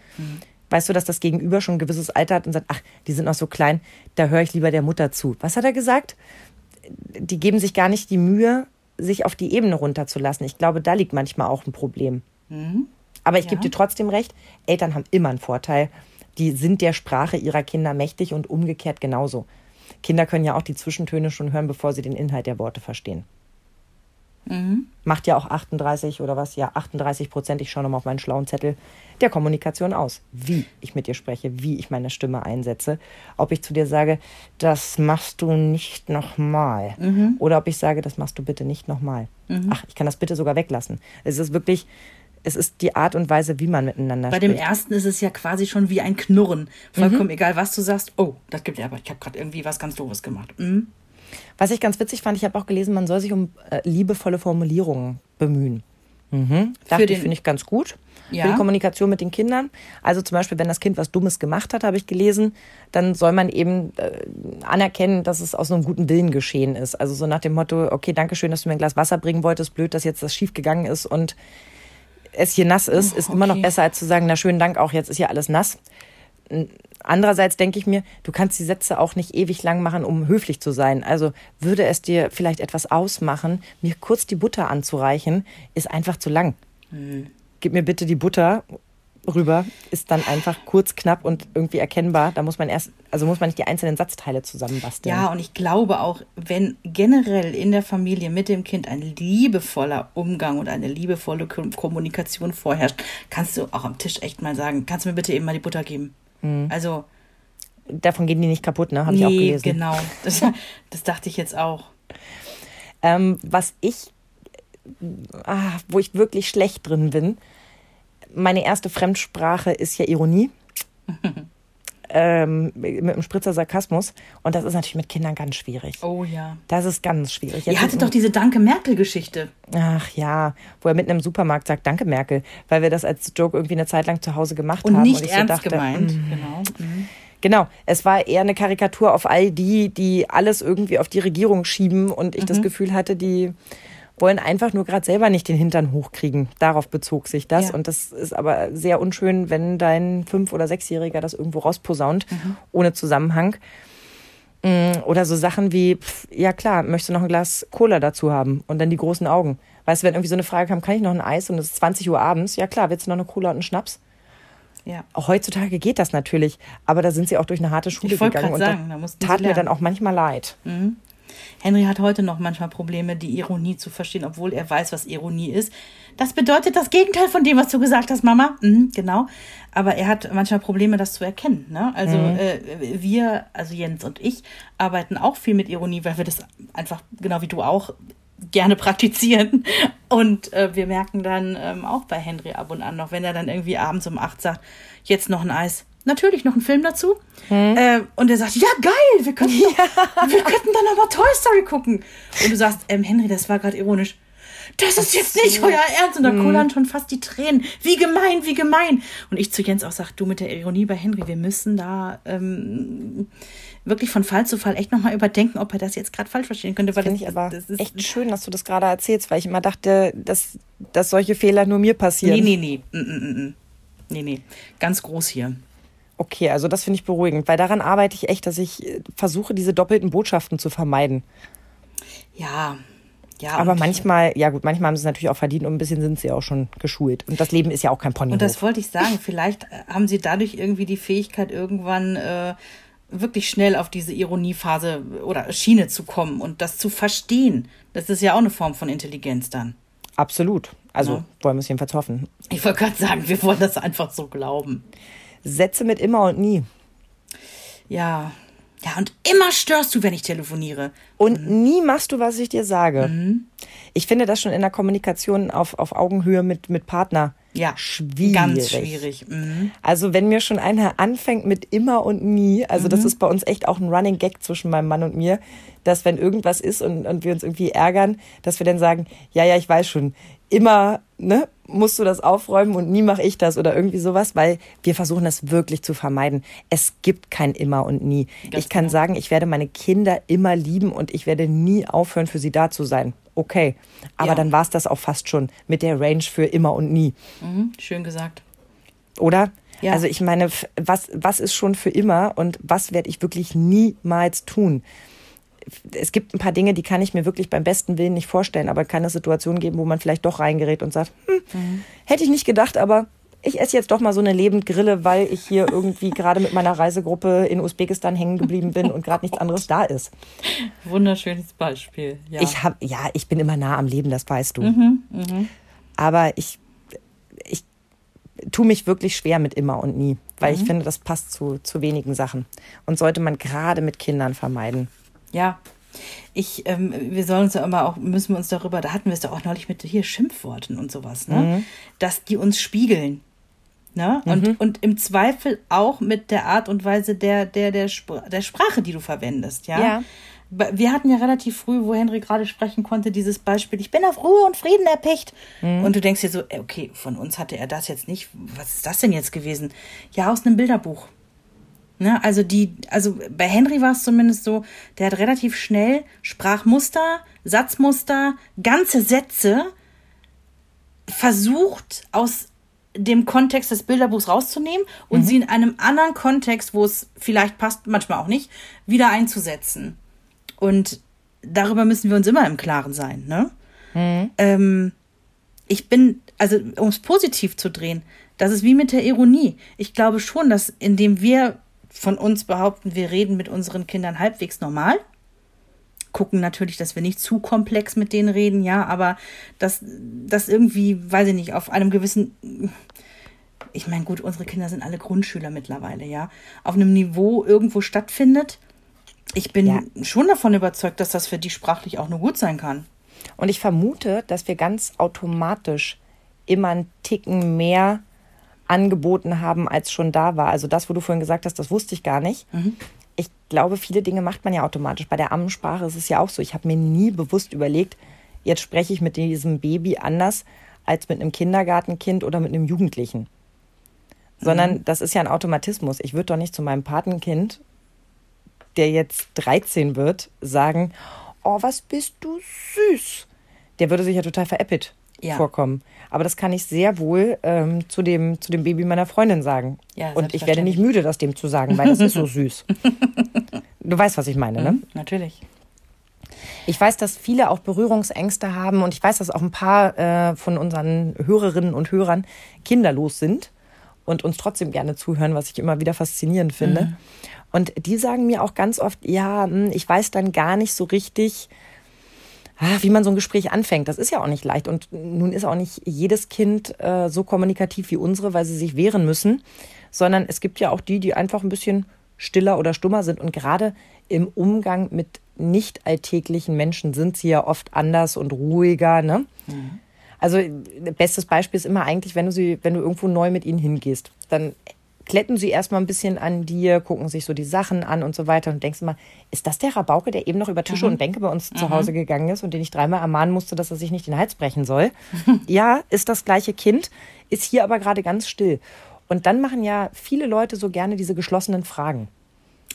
weißt du, dass das Gegenüber schon ein gewisses Alter hat und sagt, ach, die sind noch so klein, da höre ich lieber der Mutter zu. Was hat er gesagt? Die geben sich gar nicht die Mühe, sich auf die Ebene runterzulassen. Ich glaube, da liegt manchmal auch ein Problem. Aber ich gebe Ja. dir trotzdem recht, Eltern haben immer einen Vorteil. Die sind der Sprache ihrer Kinder mächtig und umgekehrt genauso. Kinder können ja auch die Zwischentöne schon hören, bevor sie den Inhalt der Worte verstehen. Macht ja auch 38 oder was? Ja, 38 Prozent, ich schaue nochmal auf meinen schlauen Zettel, der Kommunikation aus. Wie ich mit dir spreche, wie ich meine Stimme einsetze. Ob ich zu dir sage, das machst du nicht nochmal. Oder ob ich sage, das machst du bitte nicht nochmal. Ach, ich kann das bitte sogar weglassen. Es ist wirklich, es ist die Art und Weise, wie man miteinander Bei dem spricht. ersten ist es ja quasi schon wie ein Knurren. Vollkommen egal, was du sagst. Oh, das gibt ja, aber ich habe gerade irgendwie was ganz Doofes gemacht. Mhm. Was ich ganz witzig fand, ich habe auch gelesen, man soll sich um äh, liebevolle Formulierungen bemühen. Mhm. Dachte ich, finde ich ganz gut. Ja. Für die Kommunikation mit den Kindern. Also zum Beispiel, wenn das Kind was Dummes gemacht hat, habe ich gelesen, dann soll man eben äh, anerkennen, dass es aus einem guten Willen geschehen ist. Also so nach dem Motto, okay, danke schön, dass du mir ein Glas Wasser bringen wolltest. Blöd, dass jetzt das schief gegangen ist und es hier nass ist, ist immer noch okay. besser, als zu sagen, na schönen Dank, auch jetzt ist hier alles nass. Andererseits denke ich mir, du kannst die Sätze auch nicht ewig lang machen, um höflich zu sein. Also würde es dir vielleicht etwas ausmachen, mir kurz die Butter anzureichen, ist einfach zu lang. Gib mir bitte die Butter rüber, ist dann einfach kurz, knapp und irgendwie erkennbar. Da muss man erst, also muss man nicht die einzelnen Satzteile zusammenbasteln. Ja, und ich glaube auch, wenn generell in der Familie mit dem Kind ein liebevoller Umgang und eine liebevolle Ko- Kommunikation vorherrscht, kannst du auch am Tisch echt mal sagen, kannst du mir bitte eben mal die Butter geben? Also, Davon gehen die nicht kaputt, ne? Habe ich auch nee, gelesen. genau. Das, das dachte ich jetzt auch. Ähm, was ich, ah, wo ich wirklich schlecht drin bin, meine erste Fremdsprache ist ja Ironie. ähm, mit einem Spritzer Sarkasmus. Und das ist natürlich mit Kindern ganz schwierig. Oh ja. Das ist ganz schwierig. Ihr Jetzt hattet mit doch diese Danke-Merkel-Geschichte. Ach ja, wo er mitten im Supermarkt sagt, danke Merkel, weil wir das als Joke irgendwie eine Zeit lang zu Hause gemacht Und haben. nicht und ich so ernst dachte, gemeint. mm, Genau. Mhm. Genau, es war eher eine Karikatur auf all die, die alles irgendwie auf die Regierung schieben und ich das Mhm. Gefühl hatte, die wollen einfach nur gerade selber nicht den Hintern hochkriegen. Darauf bezog sich das. Ja. Und das ist aber sehr unschön, wenn dein Fünf- oder Sechsjähriger das irgendwo rausposaunt, Mhm. ohne Zusammenhang. Mm, Oder so Sachen wie, pf, ja klar, möchtest du noch ein Glas Cola dazu haben? Und dann die großen Augen. Weißt du, wenn irgendwie so eine Frage kam, kann ich noch ein Eis und es ist 20 Uhr abends? Ja klar, willst du noch eine Cola und einen Schnaps? Ja. Auch heutzutage geht das natürlich, aber da sind sie auch durch eine harte Schule Ich gegangen und sagen, da da tat mir dann auch manchmal leid. Henry hat heute noch manchmal Probleme, die Ironie zu verstehen, obwohl er weiß, was Ironie ist. Das bedeutet das Gegenteil von dem, was du gesagt hast, Mama. Mhm, genau. Aber er hat manchmal Probleme, das zu erkennen. Ne? Also äh, wir, also Jens und ich, arbeiten auch viel mit Ironie, weil wir das einfach, genau wie du auch, gerne praktizieren. Und äh, wir merken dann ähm, auch bei Henry ab und an noch, wenn er dann irgendwie abends um acht sagt, jetzt noch ein Eis. Natürlich noch ein Film dazu. Äh, und er sagt, ja geil, wir könnten, doch, wir könnten dann aber Toy Story gucken. Und du sagst, ähm, Henry, das war gerade ironisch. Das ist jetzt nicht euer Ernst. Und da kullern schon fast die Tränen. Wie gemein, wie gemein. Und ich zu Jens auch sag, du mit der Ironie bei Henry, wir müssen da ähm, wirklich von Fall zu Fall echt nochmal überdenken, ob er das jetzt gerade falsch verstehen könnte. Weil das, ich aber das ist, echt schön, dass du das gerade erzählst, weil ich immer dachte, dass, dass solche Fehler nur mir passieren. Nee, nee, nee. Mm, mm, mm. Nee, nee. Ganz groß hier. Okay, also das finde ich beruhigend, weil daran arbeite ich echt, dass ich äh, versuche, diese doppelten Botschaften zu vermeiden. Ja. Ja, Aber manchmal, ja gut, manchmal haben sie es natürlich auch verdient und ein bisschen sind sie auch schon geschult. Und das Leben ist ja auch kein Ponyhof. Und das wollte ich sagen. Vielleicht äh, haben sie dadurch irgendwie die Fähigkeit, irgendwann äh, wirklich schnell auf diese Ironiephase oder Schiene zu kommen und das zu verstehen. Das ist ja auch eine Form von Intelligenz dann. Absolut. Also Ja. wollen wir es jedenfalls hoffen. Ich wollte gerade sagen, wir wollen das einfach so glauben. Sätze mit immer und nie. Ja. Ja, und immer störst du, wenn ich telefoniere. Und nie machst du, was ich dir sage. Ich finde das schon in der Kommunikation auf, auf Augenhöhe mit, mit Partner Ja, schwierig. Ganz schwierig. Mhm. Also wenn mir schon einer anfängt mit immer und nie, also Mhm. das ist bei uns echt auch ein Running Gag zwischen meinem Mann und mir, dass wenn irgendwas ist und, und wir uns irgendwie ärgern, dass wir dann sagen, ja, ja, ich weiß schon, immer ne, musst du das aufräumen und nie mache ich das oder irgendwie sowas, weil wir versuchen das wirklich zu vermeiden. Es gibt kein immer und nie. Ganz ich kann genau. sagen, ich werde meine Kinder immer lieben und ich werde nie aufhören, für sie da zu sein. Okay, aber Ja. dann war es das auch fast schon mit der Range für immer und nie. Mhm. Schön gesagt. Oder? Ja. Also ich meine, was, was ist schon für immer und was werde ich wirklich niemals tun? Es gibt ein paar Dinge, die kann ich mir wirklich beim besten Willen nicht vorstellen, aber kann es Situationen geben, wo man vielleicht doch reingerät und sagt, hm, Mhm. hätte ich nicht gedacht, aber ich esse jetzt doch mal so eine Lebendgrille, weil ich hier irgendwie gerade mit meiner Reisegruppe in Usbekistan hängen geblieben bin und gerade nichts anderes da ist. Wunderschönes Beispiel. Ja. Ich habe, ja, ich bin immer nah am Leben, das weißt du. Mhm, Aber ich, ich tue mich wirklich schwer mit immer und nie, weil Mhm. ich finde, das passt zu, zu wenigen Sachen und sollte man gerade mit Kindern vermeiden. Ja. Ich, ähm, wir sollen uns ja immer auch, müssen wir uns darüber, da hatten wir es doch auch neulich mit hier Schimpfworten und sowas, ne? Mhm. Dass die uns spiegeln. Ne? Und, und im Zweifel auch mit der Art und Weise der, der, der, Spr der Sprache, die du verwendest, ja? Ja. Wir hatten ja relativ früh, wo Henry gerade sprechen konnte, dieses Beispiel, ich bin auf Ruhe und Frieden erpicht. Mhm. Und du denkst dir so, ey, okay, von uns hatte er das jetzt nicht. Was ist das denn jetzt gewesen? Ja, aus einem Bilderbuch. Ne, also die, also bei Henry war es zumindest so, der hat relativ schnell Sprachmuster, Satzmuster, ganze Sätze versucht aus dem Kontext des Bilderbuchs rauszunehmen und sie in einem anderen Kontext, wo es vielleicht passt, manchmal auch nicht, wieder einzusetzen. Und darüber müssen wir uns immer im Klaren sein, ne? Ähm, ich bin, also um es positiv zu drehen, das ist wie mit der Ironie. Ich glaube schon, dass indem wir von uns behaupten, wir reden mit unseren Kindern halbwegs normal, gucken natürlich, dass wir nicht zu komplex mit denen reden, ja, aber dass das irgendwie, weiß ich nicht, auf einem gewissen, ich meine, gut, unsere Kinder sind alle Grundschüler mittlerweile, ja, auf einem Niveau irgendwo stattfindet. Ich bin Ja. schon davon überzeugt, dass das für die sprachlich auch nur gut sein kann. Und ich vermute, dass wir ganz automatisch immer einen Ticken mehr angeboten haben, als schon da war. Also das, wo du vorhin gesagt hast, das wusste ich gar nicht. Ich glaube, viele Dinge macht man ja automatisch. Bei der Ammensprache ist es ja auch so. Ich habe mir nie bewusst überlegt, jetzt spreche ich mit diesem Baby anders als mit einem Kindergartenkind oder mit einem Jugendlichen. Sondern das ist ja ein Automatismus. Ich würde doch nicht zu meinem Patenkind, der jetzt 13 wird, sagen, oh, was bist du süß. Der würde sich ja total veräppelt Ja. vorkommen. Aber das kann ich sehr wohl ähm, zu, dem, zu dem Baby meiner Freundin sagen. Ja, Und ich werde nicht müde, das dem zu sagen, weil das ist so süß. Du weißt, was ich meine, ne? Natürlich. Ich weiß, dass viele auch Berührungsängste haben und ich weiß, dass auch ein paar äh, von unseren Hörerinnen und Hörern kinderlos sind und uns trotzdem gerne zuhören, was ich immer wieder faszinierend finde. Und die sagen mir auch ganz oft, ja, hm, ich weiß dann gar nicht so richtig, wie man so ein Gespräch anfängt. Das ist ja auch nicht leicht. Und nun ist auch nicht jedes Kind äh, so kommunikativ wie unsere, weil sie sich wehren müssen, sondern es gibt ja auch die, die einfach ein bisschen stiller oder stummer sind. Und gerade im Umgang mit nicht alltäglichen Menschen sind sie ja oft anders und ruhiger. Ne? Also bestes Beispiel ist immer eigentlich, wenn du sie, wenn du irgendwo neu mit ihnen hingehst, dann kletten sie erstmal ein bisschen an dir, gucken sich so die Sachen an und so weiter und denkst immer, ist das der Rabauke, der eben noch über Tische und Bänke bei uns zu Hause gegangen ist und den ich dreimal ermahnen musste, dass er sich nicht den Hals brechen soll? ja, ist das gleiche Kind, ist hier aber gerade ganz still. Und dann machen ja viele Leute so gerne diese geschlossenen Fragen.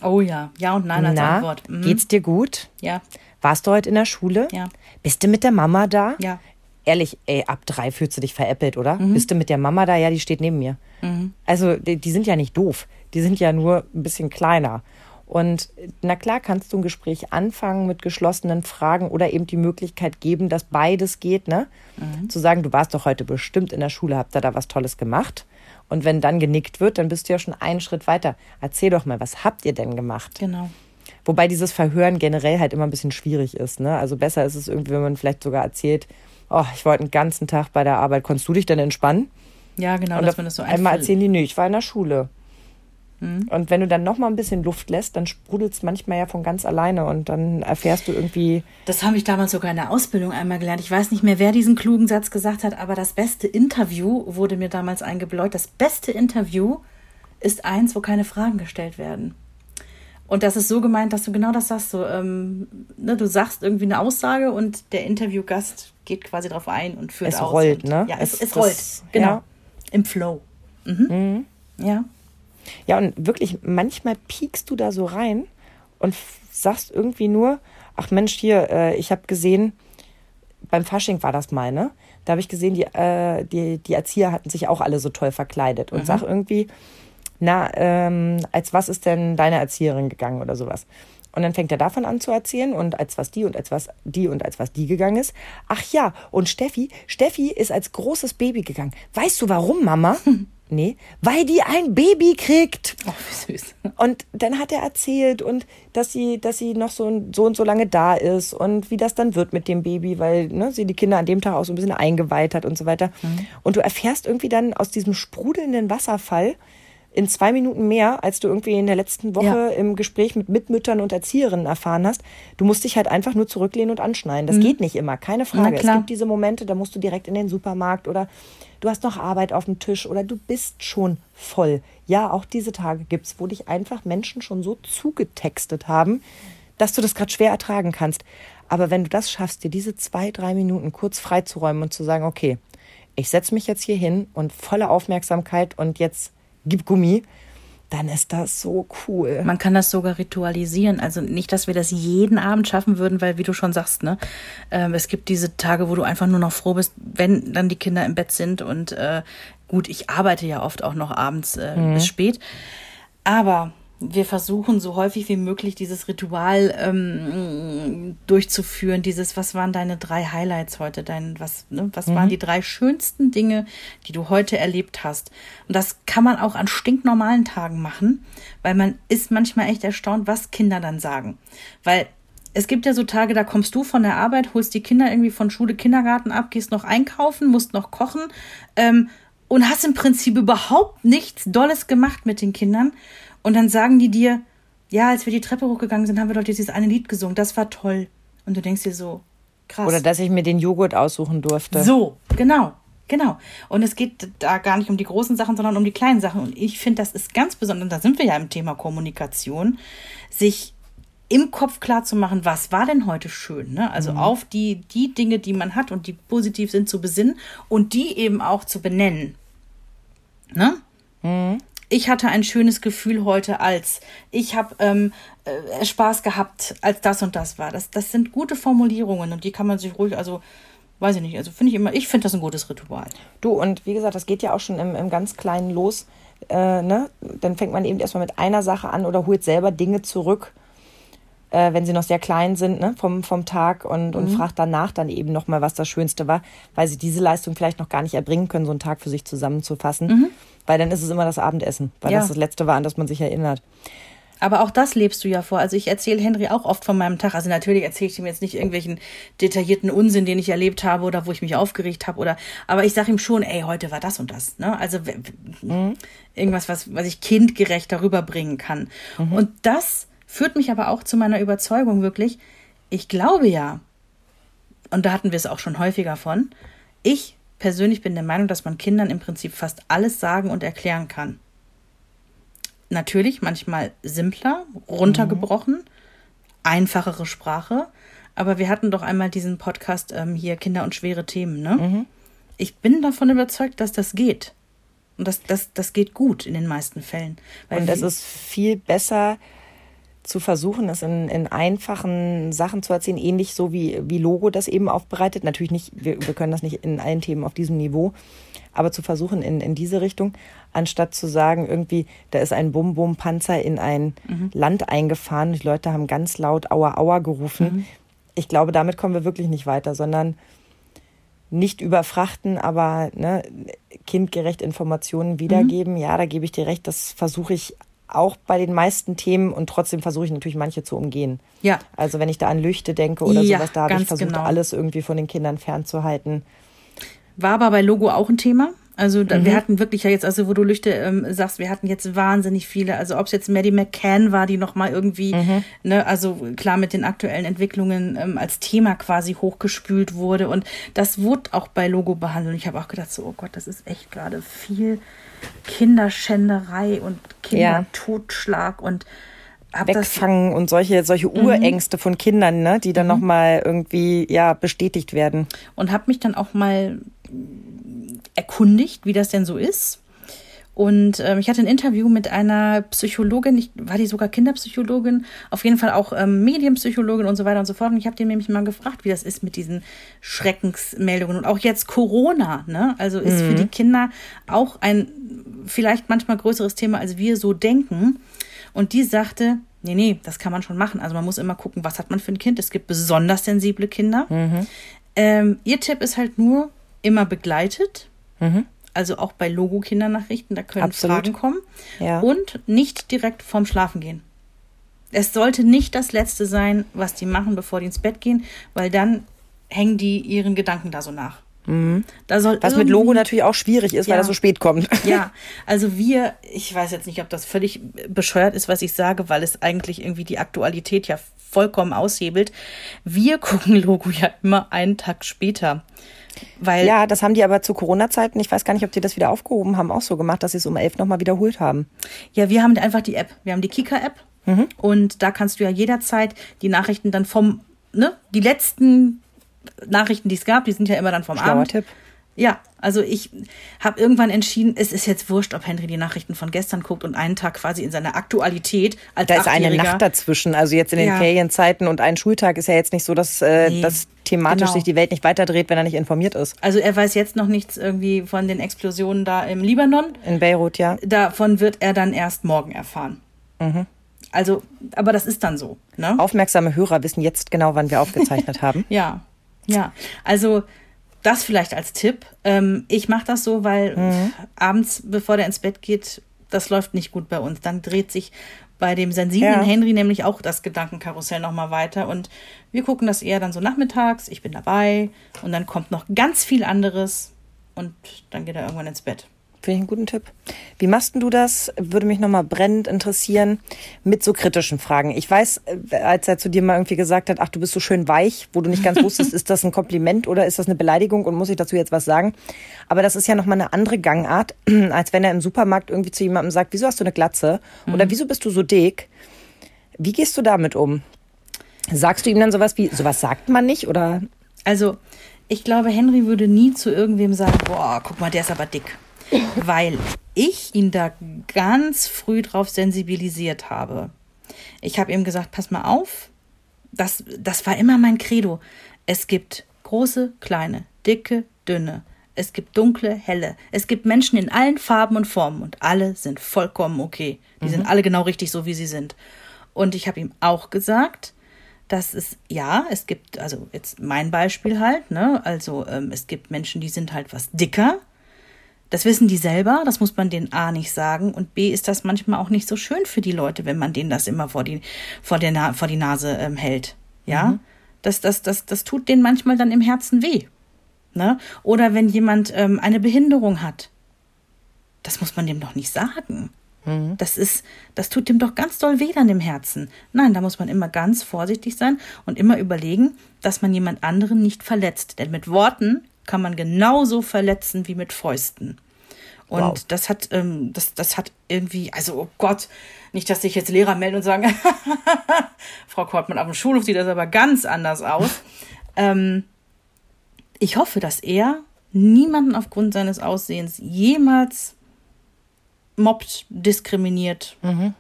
Oh ja, ja und nein als Na, Antwort. Mhm. geht's dir gut? Ja, Warst du heute in der Schule? Ja. Bist du mit der Mama da? Ja. Ehrlich, ey, ab drei fühlst du dich veräppelt, oder? Bist du mit der Mama da? Ja, die steht neben mir. Also, die, die sind ja nicht doof. Die sind ja nur ein bisschen kleiner. Und na klar kannst du ein Gespräch anfangen mit geschlossenen Fragen oder eben die Möglichkeit geben, dass beides geht, ne? Zu sagen, du warst doch heute bestimmt in der Schule, habt ihr da was Tolles gemacht? Und wenn dann genickt wird, dann bist du ja schon einen Schritt weiter. Erzähl doch mal, was habt ihr denn gemacht? genau. Wobei dieses Verhören generell halt immer ein bisschen schwierig ist. Ne? Also besser ist es irgendwie, wenn man vielleicht sogar erzählt, oh, ich heute den ganzen Tag bei der Arbeit, konntest du dich denn entspannen? Ja, genau, Und dass man das so einmal erzählen die, nö, ich war in der Schule. Und wenn du dann noch mal ein bisschen Luft lässt, dann sprudelt es manchmal ja von ganz alleine und dann erfährst du irgendwie. Das habe ich damals sogar in der Ausbildung einmal gelernt. Ich weiß nicht mehr, wer diesen klugen Satz gesagt hat, aber das beste Interview wurde mir damals eingebläut. Das beste Interview ist eins, wo keine Fragen gestellt werden. Und das ist so gemeint, dass du genau das sagst. So, ähm, ne, du sagst irgendwie eine Aussage und der Interviewgast geht quasi drauf ein und führt Es aus. rollt, und, ne? Ja, es, Es- es das- rollt. Genau. ja. Im Flow. Mhm. Ja. Ja, und wirklich, manchmal piekst du da so rein und sagst irgendwie nur, ach Mensch, hier, äh, ich habe gesehen, beim Fasching war das mal, ne? Da habe ich gesehen, die, äh, die, die Erzieher hatten sich auch alle so toll verkleidet und sag irgendwie, na, ähm, als was ist denn deine Erzieherin gegangen oder sowas? Und dann fängt er davon an zu erzählen und als was die und als was die und als was die gegangen ist. Ach ja, und Steffi, Steffi ist als großes Baby gegangen. Weißt du warum, Mama? Nee, weil die ein Baby kriegt. Oh, wie süß. Und dann hat er erzählt und dass sie, dass sie noch so, so und so lange da ist und wie das dann wird mit dem Baby, weil ne, sie die Kinder an dem Tag auch so ein bisschen eingeweiht hat und so weiter. Und du erfährst irgendwie dann aus diesem sprudelnden Wasserfall in zwei Minuten mehr, als du irgendwie in der letzten Woche Ja. im Gespräch mit Mitmüttern und Erzieherinnen erfahren hast. Du musst dich halt einfach nur zurücklehnen und anschneiden. Das geht nicht immer, keine Frage. Es gibt diese Momente, da musst du direkt in den Supermarkt oder du hast noch Arbeit auf dem Tisch oder du bist schon voll. Ja, auch diese Tage gibt's, wo dich einfach Menschen schon so zugetextet haben, dass du das gerade schwer ertragen kannst. Aber wenn du das schaffst, dir diese zwei, drei Minuten kurz freizuräumen und zu sagen, okay, ich setze mich jetzt hier hin und volle Aufmerksamkeit und jetzt gib Gummi, dann ist das so cool. Man kann das sogar ritualisieren. Also nicht, dass wir das jeden Abend schaffen würden, weil, wie du schon sagst, ne, ähm, es gibt diese Tage, wo du einfach nur noch froh bist, wenn dann die Kinder im Bett sind. Und äh, gut, ich arbeite ja oft auch noch abends äh, bis spät. Aber wir versuchen so häufig wie möglich dieses Ritual ähm, durchzuführen. Dieses, was waren deine drei Highlights heute? Dein, was, ne, was waren die drei schönsten Dinge, die du heute erlebt hast? Und das kann man auch an stinknormalen Tagen machen, weil man ist manchmal echt erstaunt, was Kinder dann sagen. Weil es gibt ja so Tage, da kommst du von der Arbeit, holst die Kinder irgendwie von Schule, Kindergarten ab, gehst noch einkaufen, musst noch kochen ähm, und hast im Prinzip überhaupt nichts Dolles gemacht mit den Kindern. Und dann sagen die dir, ja, als wir die Treppe hochgegangen sind, haben wir doch dieses eine Lied gesungen, das war toll. Und du denkst dir so, krass. Oder dass ich mir den Joghurt aussuchen durfte. So, genau, genau. Und es geht da gar nicht um die großen Sachen, sondern um die kleinen Sachen. Und ich finde, das ist ganz besonders, da sind wir ja im Thema Kommunikation, sich im Kopf klar zu machen, was war denn heute schön, ne? Also auf die, die Dinge, die man hat und die positiv sind, zu besinnen und die eben auch zu benennen. Ne? Ich hatte ein schönes Gefühl heute als ich habe ähm, äh, Spaß gehabt, als das und das war. Das, das sind gute Formulierungen und die kann man sich ruhig, also weiß ich nicht, also finde ich immer, ich finde das ein gutes Ritual. Du, und wie gesagt, das geht ja auch schon im, im ganz Kleinen los. Äh, ne? Dann fängt man eben erstmal mit einer Sache an oder holt selber Dinge zurück, äh, wenn sie noch sehr klein sind, ne? vom, vom Tag und, und fragt danach dann eben nochmal, was das Schönste war, weil sie diese Leistung vielleicht noch gar nicht erbringen können, so einen Tag für sich zusammenzufassen. Weil dann ist es immer das Abendessen, weil Ja. das das Letzte war, an das man sich erinnert. Aber auch das lebst du ja vor. Also ich erzähle Henry auch oft von meinem Tag. Also natürlich erzähle ich ihm jetzt nicht irgendwelchen detaillierten Unsinn, den ich erlebt habe oder wo ich mich aufgeregt habe oder. Aber ich sage ihm schon, ey, heute war das und das. Ne? Also w- irgendwas, was was ich kindgerecht darüber bringen kann. Und das führt mich aber auch zu meiner Überzeugung wirklich. Ich glaube ja, und da hatten wir es auch schon häufiger von. Ich persönlich bin der Meinung, dass man Kindern im Prinzip fast alles sagen und erklären kann natürlich manchmal simpler, runtergebrochen, einfachere Sprache. Aber wir hatten doch einmal diesen Podcast ähm, hier Kinder und schwere Themen, ne? Ich bin davon überzeugt, dass das geht. Und das, das, das geht gut in den meisten Fällen. Und es wie- ist viel besser zu versuchen, es in, in einfachen Sachen zu erzählen, ähnlich so wie, wie Logo das eben aufbereitet. Natürlich nicht, wir, wir können das nicht in allen Themen auf diesem Niveau, aber zu versuchen in, in diese Richtung, anstatt zu sagen, irgendwie, da ist ein Bum-Bum-Panzer in ein Land eingefahren, die Leute haben ganz laut Aua Aua gerufen. Ich glaube, damit kommen wir wirklich nicht weiter, sondern nicht überfrachten, aber ne, kindgerecht Informationen wiedergeben. Ja, da gebe ich dir recht, das versuche ich auch bei den meisten Themen und trotzdem versuche ich natürlich manche zu umgehen. Ja. Also wenn ich da an Lüchte denke oder Ja, sowas, da habe ich versucht, genau. alles irgendwie von den Kindern fernzuhalten. War aber bei Logo auch ein Thema. Also da, wir hatten wirklich ja jetzt, also wo du Lüchte ähm, sagst, wir hatten jetzt wahnsinnig viele. Also ob es jetzt Maddie McCann war, die nochmal irgendwie, ne, also klar mit den aktuellen Entwicklungen ähm, als Thema quasi hochgespült wurde. Und das wurde auch bei Logo behandelt. Und ich habe auch gedacht, so, oh Gott, das ist echt gerade viel Kinderschänderei und Kindertotschlag und Wegfangen und solche, solche Urängste von Kindern, ne, die dann nochmal irgendwie, ja, bestätigt werden. und habe mich dann auch mal erkundigt, wie das denn so ist. Und ähm, ich hatte ein Interview mit einer Psychologin, ich, war die sogar Kinderpsychologin, auf jeden Fall auch ähm, Medienpsychologin und so weiter und so fort. Und ich habe den nämlich mal gefragt, wie das ist mit diesen Schreckensmeldungen und auch jetzt Corona. Ne? Also ist für die Kinder auch ein vielleicht manchmal größeres Thema, als wir so denken. Und die sagte, nee, nee, das kann man schon machen. Also man muss immer gucken, was hat man für ein Kind. Es gibt besonders sensible Kinder. Ähm, ihr Tipp ist halt nur immer begleitet. Also auch bei Logo-Kindernachrichten, da können Absolut. Fragen kommen. Ja. Und nicht direkt vorm Schlafen gehen. Es sollte nicht das Letzte sein, was die machen, bevor die ins Bett gehen, weil dann hängen die ihren Gedanken da so nach. Da Mhm. Was mit Logo natürlich auch schwierig ist, weil Ja. das so spät kommt. ja, also wir, ich weiß jetzt nicht, ob das völlig bescheuert ist, was ich sage, weil es eigentlich irgendwie die Aktualität ja vollkommen aushebelt. Wir gucken Logo ja immer einen Tag später. Weil Ja, das haben die aber zu Corona-Zeiten, ich weiß gar nicht, ob die das wieder aufgehoben haben, auch so gemacht, dass sie es um elf nochmal wiederholt haben. Ja, wir haben einfach die App. Wir haben die Kika-App. Mhm. Und da kannst du ja jederzeit die Nachrichten dann vom, ne, die letzten Nachrichten, die es gab, die sind ja immer dann vom Schlauer Abend. Tipp. Ja, also ich habe irgendwann entschieden, es ist jetzt wurscht, ob Henry die Nachrichten von gestern guckt und einen Tag quasi in seiner Aktualität als Da ist eine Nacht dazwischen. Also jetzt in den Ja. Ferienzeiten und ein Schultag ist ja jetzt nicht so, dass, äh, Nee, dass thematisch genau. sich die Welt nicht weiterdreht, wenn er nicht informiert ist. Also er weiß jetzt noch nichts irgendwie von den Explosionen da im Libanon. In Beirut, ja. Davon wird er dann erst morgen erfahren. Mhm. Also, aber das ist dann so, ne? Aufmerksame Hörer wissen jetzt genau, wann wir aufgezeichnet haben. Ja, ja. Also das vielleicht als Tipp. Ähm, ich mache das so, weil Mhm. abends, bevor der ins Bett geht, das läuft nicht gut bei uns. Dann dreht sich bei dem sensiblen Ja. Henry nämlich auch das Gedankenkarussell nochmal weiter. Und wir gucken das eher dann so nachmittags. Ich bin dabei. Und dann kommt noch ganz viel anderes. Und dann geht er irgendwann ins Bett. Finde ich einen guten Tipp. Wie machst du das? Würde mich nochmal brennend interessieren mit so kritischen Fragen. Ich weiß, äh, als er zu dir mal irgendwie gesagt hat, ach, du bist so schön weich, wo du nicht ganz wusstest, ist das ein Kompliment oder ist das eine Beleidigung und muss ich dazu jetzt was sagen? Aber das ist ja nochmal eine andere Gangart, als wenn er im Supermarkt irgendwie zu jemandem sagt, wieso hast du eine Glatze? Oder wieso bist du so dick? Wie gehst du damit um? Sagst du ihm dann sowas wie, sowas sagt man nicht oder? Also, ich glaube, Henry würde nie zu irgendwem sagen, boah, guck mal, der ist aber dick. Weil ich ihn da ganz früh drauf sensibilisiert habe. Ich habe ihm gesagt, pass mal auf, das, das war immer mein Credo. Es gibt große, kleine, dicke, dünne. Es gibt dunkle, helle. Es gibt Menschen in allen Farben und Formen und alle sind vollkommen okay. Die sind alle genau richtig so, wie sie sind. Und ich habe ihm auch gesagt, dass es, ja, es gibt, also jetzt mein Beispiel halt, ne, also ähm, es gibt Menschen, die sind halt was dicker. Das wissen die selber, das muss man denen A nicht sagen und B ist das manchmal auch nicht so schön für die Leute, wenn man denen das immer vor die, vor der Na vor die Nase ähm, hält. Ja, das, das, das, das tut denen manchmal dann im Herzen weh. Ne? Oder wenn jemand ähm, eine Behinderung hat, das muss man dem doch nicht sagen. Das ist, das tut dem doch ganz doll weh dann im Herzen. Nein, da muss man immer ganz vorsichtig sein und immer überlegen, dass man jemand anderen nicht verletzt. Denn mit Worten kann man genauso verletzen wie mit Fäusten. Und Wow. das hat, ähm, das, das hat irgendwie, also oh Gott, nicht, dass sich jetzt Lehrer melden und sagen, Frau Kortmann, auf dem Schulhof sieht das aber ganz anders aus. ähm, ich hoffe, dass er niemanden aufgrund seines Aussehens jemals mobbt, diskriminiert. Ja,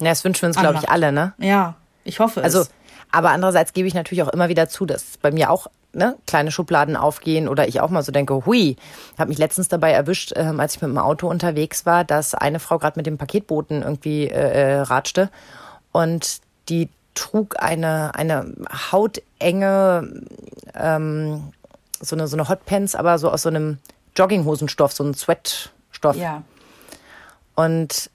das wünschen wir uns, glaube ich, alle, ne? Ja, ich hoffe Also, es. aber andererseits gebe ich natürlich auch immer wieder zu, dass bei mir auch ne, kleine Schubladen aufgehen oder ich auch mal so denke, hui, habe mich letztens dabei erwischt, ähm, als ich mit dem Auto unterwegs war, dass eine Frau gerade mit dem Paketboten irgendwie äh, äh, ratschte und die trug eine eine hautenge ähm, so eine so eine Hotpants, aber so aus so einem Jogginghosenstoff, so ein Sweatstoff Ja. und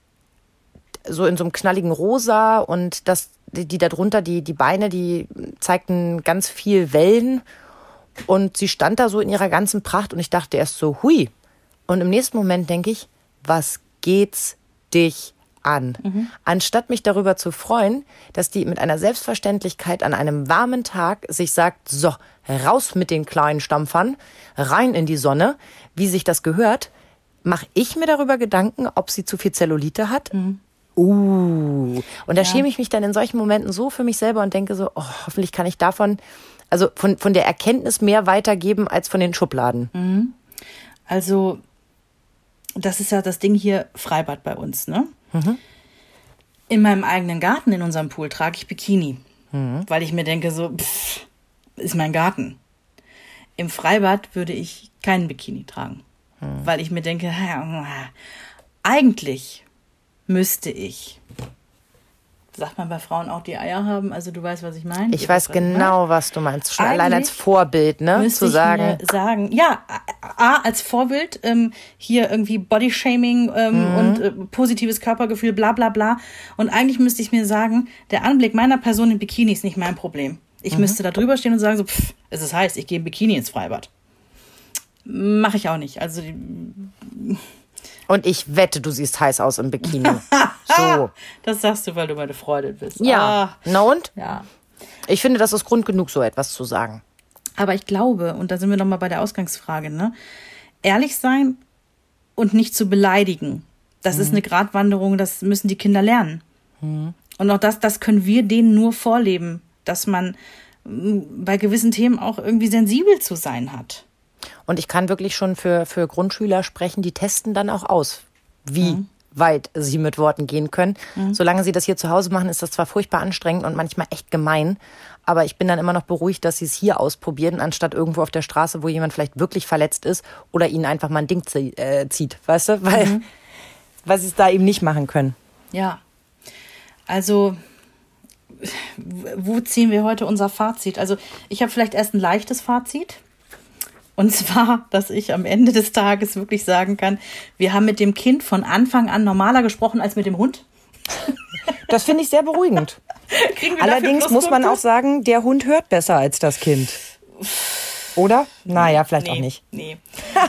so in so einem knalligen Rosa und das, die, die darunter, die, die Beine, die zeigten ganz viel Wellen und sie stand da so in ihrer ganzen Pracht und ich dachte erst so, hui, Und im nächsten Moment denke ich, was geht's dich an? Anstatt mich darüber zu freuen, dass die mit einer Selbstverständlichkeit an einem warmen Tag sich sagt, so, raus mit den kleinen Stampfern, rein in die Sonne, wie sich das gehört, mache ich mir darüber Gedanken, ob sie zu viel Zellulite hat. Uh. Und da schäme ich mich dann in solchen Momenten so für mich selber und denke so, oh, hoffentlich kann ich davon, also von, von der Erkenntnis mehr weitergeben als von den Schubladen. Also, das ist ja das Ding hier, Freibad bei uns, ne? In meinem eigenen Garten, in unserem Pool, trage ich Bikini. Weil ich mir denke, so, pff, ist mein Garten. Im Freibad würde ich keinen Bikini tragen. Weil ich mir denke, eigentlich müsste ich, sagt man bei Frauen auch die Eier haben, also du weißt, was ich meine. Ich weiß ich meine. genau, was du meinst. Schon allein als Vorbild, ne? Zu ich sagen, mir sagen, ja, A, als Vorbild, ähm, hier irgendwie Bodyshaming ähm, Mhm. und äh, positives Körpergefühl, bla bla bla. Und eigentlich müsste ich mir sagen, der Anblick meiner Person in Bikini ist nicht mein Problem. Ich Mhm. müsste da drüber stehen und sagen, so, pff, es ist heiß, ich gehe im Bikini ins Freibad. Mache ich auch nicht. Also die, und ich wette, du siehst heiß aus im Bikini. so. das sagst du, weil du meine Freundin bist. Ja. Ah, Na und? ja. Ich finde, das ist Grund genug, so etwas zu sagen. Aber ich glaube, und da sind wir nochmal bei der Ausgangsfrage, ne? Ehrlich sein und nicht zu beleidigen. Das ist eine Gratwanderung, das müssen die Kinder lernen. Und auch das, das können wir denen nur vorleben, dass man mm, bei gewissen Themen auch irgendwie sensibel zu sein hat. Und ich kann wirklich schon für, für Grundschüler sprechen, die testen dann auch aus, wie weit sie mit Worten gehen können. Solange sie das hier zu Hause machen, ist das zwar furchtbar anstrengend und manchmal echt gemein, aber ich bin dann immer noch beruhigt, dass sie es hier ausprobieren, anstatt irgendwo auf der Straße, wo jemand vielleicht wirklich verletzt ist oder ihnen einfach mal ein Ding äh, zieht, weißt du? Weil, weil sie es da eben nicht machen können. Ja. Also, wo ziehen wir heute unser Fazit? Also, ich habe vielleicht erst ein leichtes Fazit. Und zwar, dass ich am Ende des Tages wirklich sagen kann, wir haben mit dem Kind von Anfang an normaler gesprochen als mit dem Hund. Das finde ich sehr beruhigend. Allerdings muss man auch sagen, der Hund hört besser als das Kind. Oder? Naja, vielleicht auch Nee, nicht. Nee.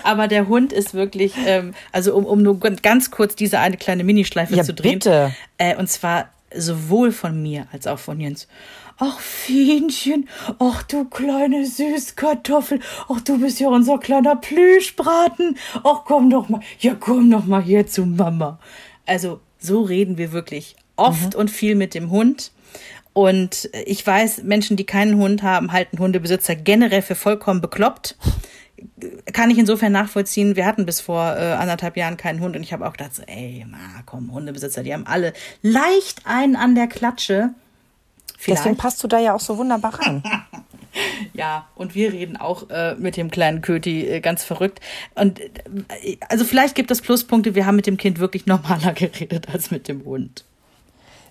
Aber der Hund ist wirklich, ähm, also um, um nur ganz kurz diese eine kleine Minischleife Ja, zu drehen. bitte. Äh, und zwar sowohl von mir als auch von Jens. Ach, Fienchen, ach du kleine Süßkartoffel, ach du bist ja unser kleiner Plüschbraten, ach komm doch mal, ja komm doch mal hier zu Mama. Also so reden wir wirklich oft und viel mit dem Hund. Und ich weiß, Menschen, die keinen Hund haben, halten Hundebesitzer generell für vollkommen bekloppt. Kann ich insofern nachvollziehen. Wir hatten bis vor äh, anderthalb Jahren keinen Hund und ich habe auch gedacht, so, ey, ma, komm, Hundebesitzer, die haben alle leicht einen an der Klatsche. Vielleicht. Deswegen passt du da ja auch so wunderbar rein. Ja, und wir reden auch äh, mit dem kleinen Köti äh, ganz verrückt. Und äh, also vielleicht gibt es Pluspunkte, wir haben mit dem Kind wirklich normaler geredet als mit dem Hund.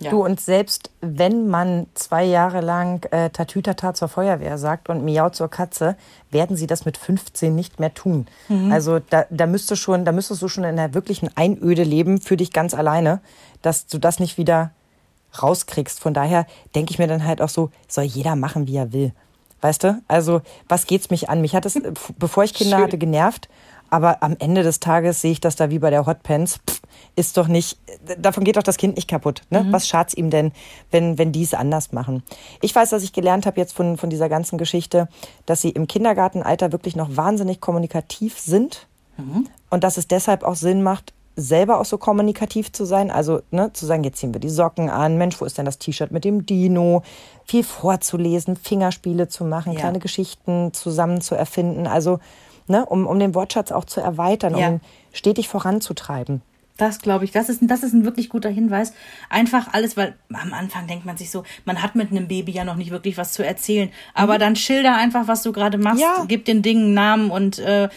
Ja. Du, und selbst wenn man zwei Jahre lang äh, Tatütata zur Feuerwehr sagt und Miau zur Katze, werden sie das mit 15 nicht mehr tun. Also da, da müsste schon, da müsstest du schon in einer wirklichen Einöde leben für dich ganz alleine, dass du das nicht wieder rauskriegst. Von daher denke ich mir dann halt auch so, soll jeder machen, wie er will. Weißt du? Also, was geht's mich an? Mich hat es, äh, bevor ich Kinder Schön. hatte, genervt. Aber am Ende des Tages sehe ich das da wie bei der Hotpants. Pff, ist doch nicht, davon geht doch das Kind nicht kaputt. Ne? Was schad's ihm denn, wenn, wenn die es anders machen? Ich weiß, dass ich gelernt habe jetzt von, von dieser ganzen Geschichte, dass sie im Kindergartenalter wirklich noch wahnsinnig kommunikativ sind. Und dass es deshalb auch Sinn macht, selber auch so kommunikativ zu sein. Also ne, zu sagen, jetzt ziehen wir die Socken an. Mensch, wo ist denn das T-Shirt mit dem Dino? Viel vorzulesen, Fingerspiele zu machen, Ja. kleine Geschichten zusammen zu erfinden. Also ne, um, um den Wortschatz auch zu erweitern, Ja. um ihn stetig voranzutreiben. Das glaube ich, das ist, das ist ein wirklich guter Hinweis. Einfach alles, weil am Anfang denkt man sich so, man hat mit einem Baby ja noch nicht wirklich was zu erzählen. Aber dann schilder einfach, was du gerade machst, Ja. gib den Dingen einen Namen und äh,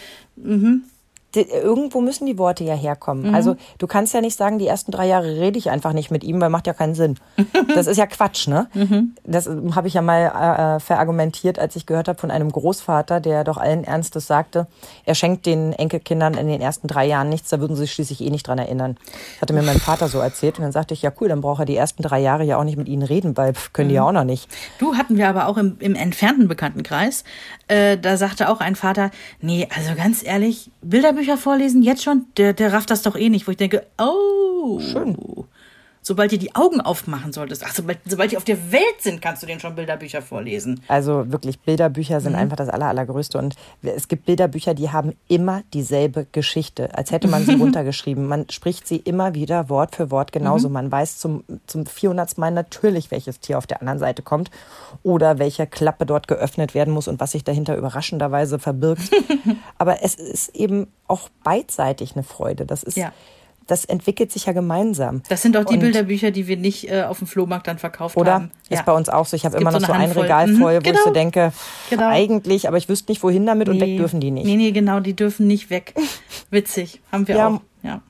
Die- Irgendwo müssen die Worte ja herkommen. Also du kannst ja nicht sagen, die ersten drei Jahre rede ich einfach nicht mit ihm, weil macht ja keinen Sinn. Das ist ja Quatsch, ne? Das ähm, habe ich ja mal äh, verargumentiert, als ich gehört habe von einem Großvater, der doch allen Ernstes sagte, er schenkt den Enkelkindern in den ersten drei Jahren nichts, da würden sie sich schließlich eh nicht dran erinnern. Das hatte mir mein Vater so erzählt und dann sagte ich, ja cool, dann braucht er die ersten drei Jahre ja auch nicht mit ihnen reden, weil können die ja auch noch nicht. Du hatten wir aber auch im, im entfernten Bekanntenkreis. Äh, da sagte auch ein Vater, nee, also ganz ehrlich, Bilder Bilderbücher vorlesen, jetzt schon, der, der rafft das doch eh nicht, wo ich denke, oh. Schön. Sobald ihr die Augen aufmachen solltest, ach, sobald, sobald die auf der Welt sind, kannst du denen schon Bilderbücher vorlesen. Also wirklich, Bilderbücher Mhm. sind einfach das Aller, Allergrößte. Und es gibt Bilderbücher, die haben immer dieselbe Geschichte, als hätte man sie runtergeschrieben. Man spricht sie immer wieder Wort für Wort genauso. Mhm. Man weiß zum, zum 400. Mal natürlich, welches Tier auf der anderen Seite kommt oder welche Klappe dort geöffnet werden muss und was sich dahinter überraschenderweise verbirgt. Aber es ist eben auch beidseitig eine Freude. Das ist, Ja. Das entwickelt sich ja gemeinsam. Das sind auch die Und- Bilderbücher, die wir nicht äh, auf dem Flohmarkt dann verkauft Oder? haben. Ist bei uns auch so. Ich habe immer noch so so ein. Regal Mhm, voll, wo ich genau. so denke, Genau. eigentlich, aber ich wüsste nicht wohin damit und weg dürfen die nicht. Nee, nee, genau, die dürfen nicht weg. Witzig, haben wir Ja. auch. Ja.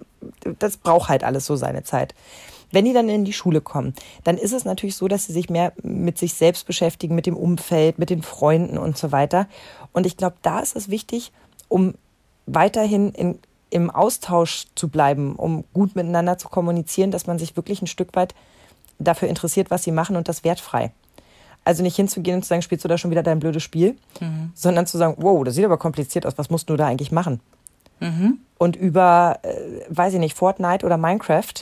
Das braucht halt alles so seine Zeit. Wenn die dann in die Schule kommen, dann ist es natürlich so, dass sie sich mehr mit sich selbst beschäftigen, mit dem Umfeld, mit den Freunden und so weiter. Und ich glaube, da ist es wichtig, um weiterhin in, im Austausch zu bleiben, um gut miteinander zu kommunizieren, dass man sich wirklich ein Stück weit dafür interessiert, was sie machen und das wertfrei. Also nicht hinzugehen und zu sagen, spielst du da schon wieder dein blödes Spiel, sondern zu sagen, wow, das sieht aber kompliziert aus, was musst du da eigentlich machen? Und über, äh, weiß ich nicht, Fortnite oder Minecraft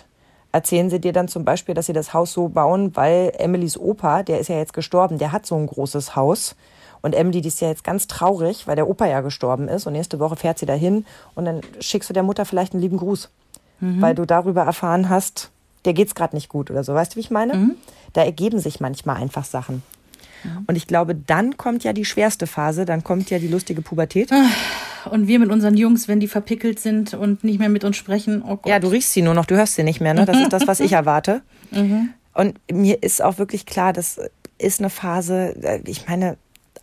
erzählen sie dir dann zum Beispiel, dass sie das Haus so bauen, weil Emilys Opa, der ist ja jetzt gestorben, der hat so ein großes Haus. Und Emily, die ist ja jetzt ganz traurig, weil der Opa ja gestorben ist. Und nächste Woche fährt sie dahin und dann schickst du der Mutter vielleicht einen lieben Gruß, weil du darüber erfahren hast, der geht's gerade nicht gut oder so. Weißt du, wie ich meine? Da ergeben sich manchmal einfach Sachen. Und ich glaube, dann kommt ja die schwerste Phase, dann kommt ja die lustige Pubertät. Und wir mit unseren Jungs, wenn die verpickelt sind und nicht mehr mit uns sprechen, oh Gott. Ja, du riechst sie nur noch, du hörst sie nicht mehr, ne? Das ist das, was ich erwarte. Und mir ist auch wirklich klar, das ist eine Phase, äh, ich meine,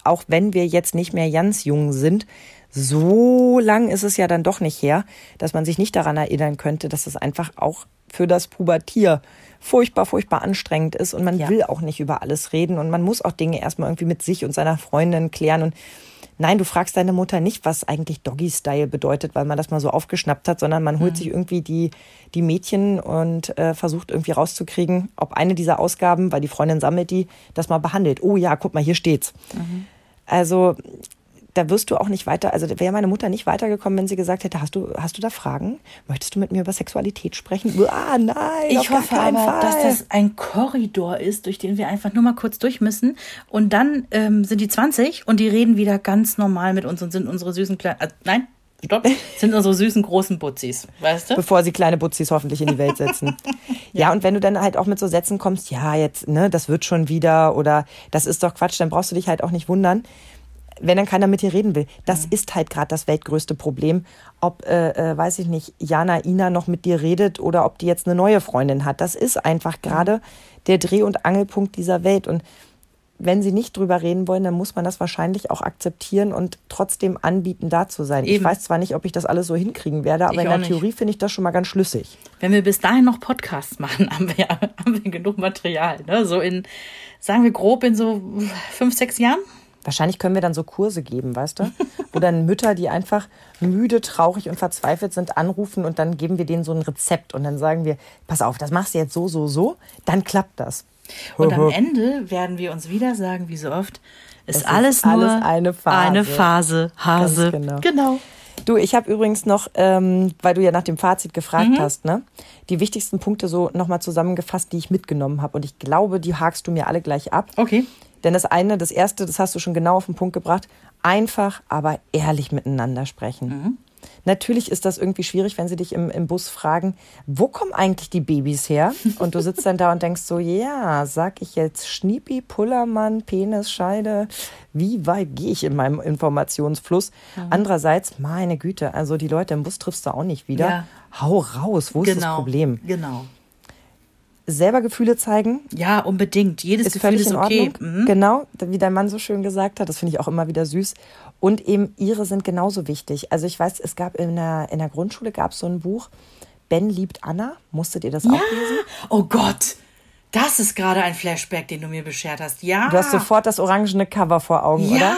auch wenn wir jetzt nicht mehr ganz jung sind, so lang ist es ja dann doch nicht her, dass man sich nicht daran erinnern könnte, dass es einfach auch für das Pubertier furchtbar, furchtbar anstrengend ist und man Ja. will auch nicht über alles reden und man muss auch Dinge erstmal irgendwie mit sich und seiner Freundin klären und Nein, du fragst deine Mutter nicht, was eigentlich Doggy-Style bedeutet, weil man das mal so aufgeschnappt hat, sondern man holt sich irgendwie die, die Mädchen und äh, versucht irgendwie rauszukriegen, ob eine dieser Ausgaben, weil die Freundin sammelt die, das mal behandelt. Oh ja, guck mal, hier steht's. Also da wirst du auch nicht weiter, also wäre meine Mutter nicht weitergekommen, wenn sie gesagt hätte, hast du, hast du da Fragen? Möchtest du mit mir über Sexualität sprechen? Ah, nein, Ich hoffe aber, Fall. dass das ein Korridor ist, durch den wir einfach nur mal kurz durch müssen. Und dann ähm, sind die 20 und die reden wieder ganz normal mit uns und sind unsere süßen kleinen. Äh, nein, stopp. sind unsere süßen großen Butzis. Weißt du? bevor sie kleine Butzis hoffentlich in die Welt setzen. ja. und wenn du dann halt auch mit so Sätzen kommst, ja, jetzt, ne, das wird schon wieder oder das ist doch Quatsch, dann brauchst du dich halt auch nicht wundern, wenn dann keiner mit dir reden will. Das ist halt gerade das weltgrößte Problem. Ob, äh, äh, weiß ich nicht, Jana Ina noch mit dir redet oder ob die jetzt eine neue Freundin hat. Das ist einfach gerade der Dreh- und Angelpunkt dieser Welt. Und wenn sie nicht drüber reden wollen, dann muss man das wahrscheinlich auch akzeptieren und trotzdem anbieten, da zu sein. Ich Eben. weiß zwar nicht, ob ich das alles so hinkriegen werde, aber Ich in der nicht. Theorie finde ich das schon mal ganz schlüssig. Wenn wir bis dahin noch Podcasts machen, haben wir, haben wir genug Material. Ne? So in, sagen wir grob, in so fünf, sechs Jahren. Wahrscheinlich können wir dann so Kurse geben, weißt du? Wo dann Mütter, die einfach müde, traurig und verzweifelt sind, anrufen und dann geben wir denen so ein Rezept und dann sagen wir, pass auf, das machst du jetzt so, so, so, dann klappt das. Und am Ende werden wir uns wieder sagen, wie so oft, ist ist alles alles nur eine Phase. Eine Phase, Hase. Ganz genau. genau. Du, ich habe übrigens noch, ähm, weil du ja nach dem Fazit gefragt hast, ne, die wichtigsten Punkte so nochmal zusammengefasst, die ich mitgenommen habe. Und ich glaube, die hakst du mir alle gleich ab. Okay. Denn das eine, das erste, das hast du schon genau auf den Punkt gebracht, einfach, aber ehrlich miteinander sprechen. Natürlich ist das irgendwie schwierig, wenn sie dich im, im Bus fragen, wo kommen eigentlich die Babys her? Und du sitzt dann da und denkst so, ja, sag ich jetzt Schniepi, Pullermann, Penisscheide, wie weit gehe ich in meinem Informationsfluss? Andererseits, meine Güte, also die Leute im Bus triffst du auch nicht wieder. Ja. Hau raus, wo ist das Genau. Problem? Genau. Selber Gefühle zeigen, Ja, unbedingt. Jedes ist Gefühl völlig ist in okay. Ordnung. Mhm. Genau, wie dein Mann so schön gesagt hat, das finde ich auch immer wieder süß. Und eben ihre sind genauso wichtig. Also ich weiß, es gab in der, in der Grundschule gab es so ein Buch, Ben liebt Anna. Musstet ihr das auch Ja. lesen? Oh Gott. Das ist gerade ein Flashback, den du mir beschert hast. Ja. Du hast sofort das orangene Cover vor Augen, oder? Ja.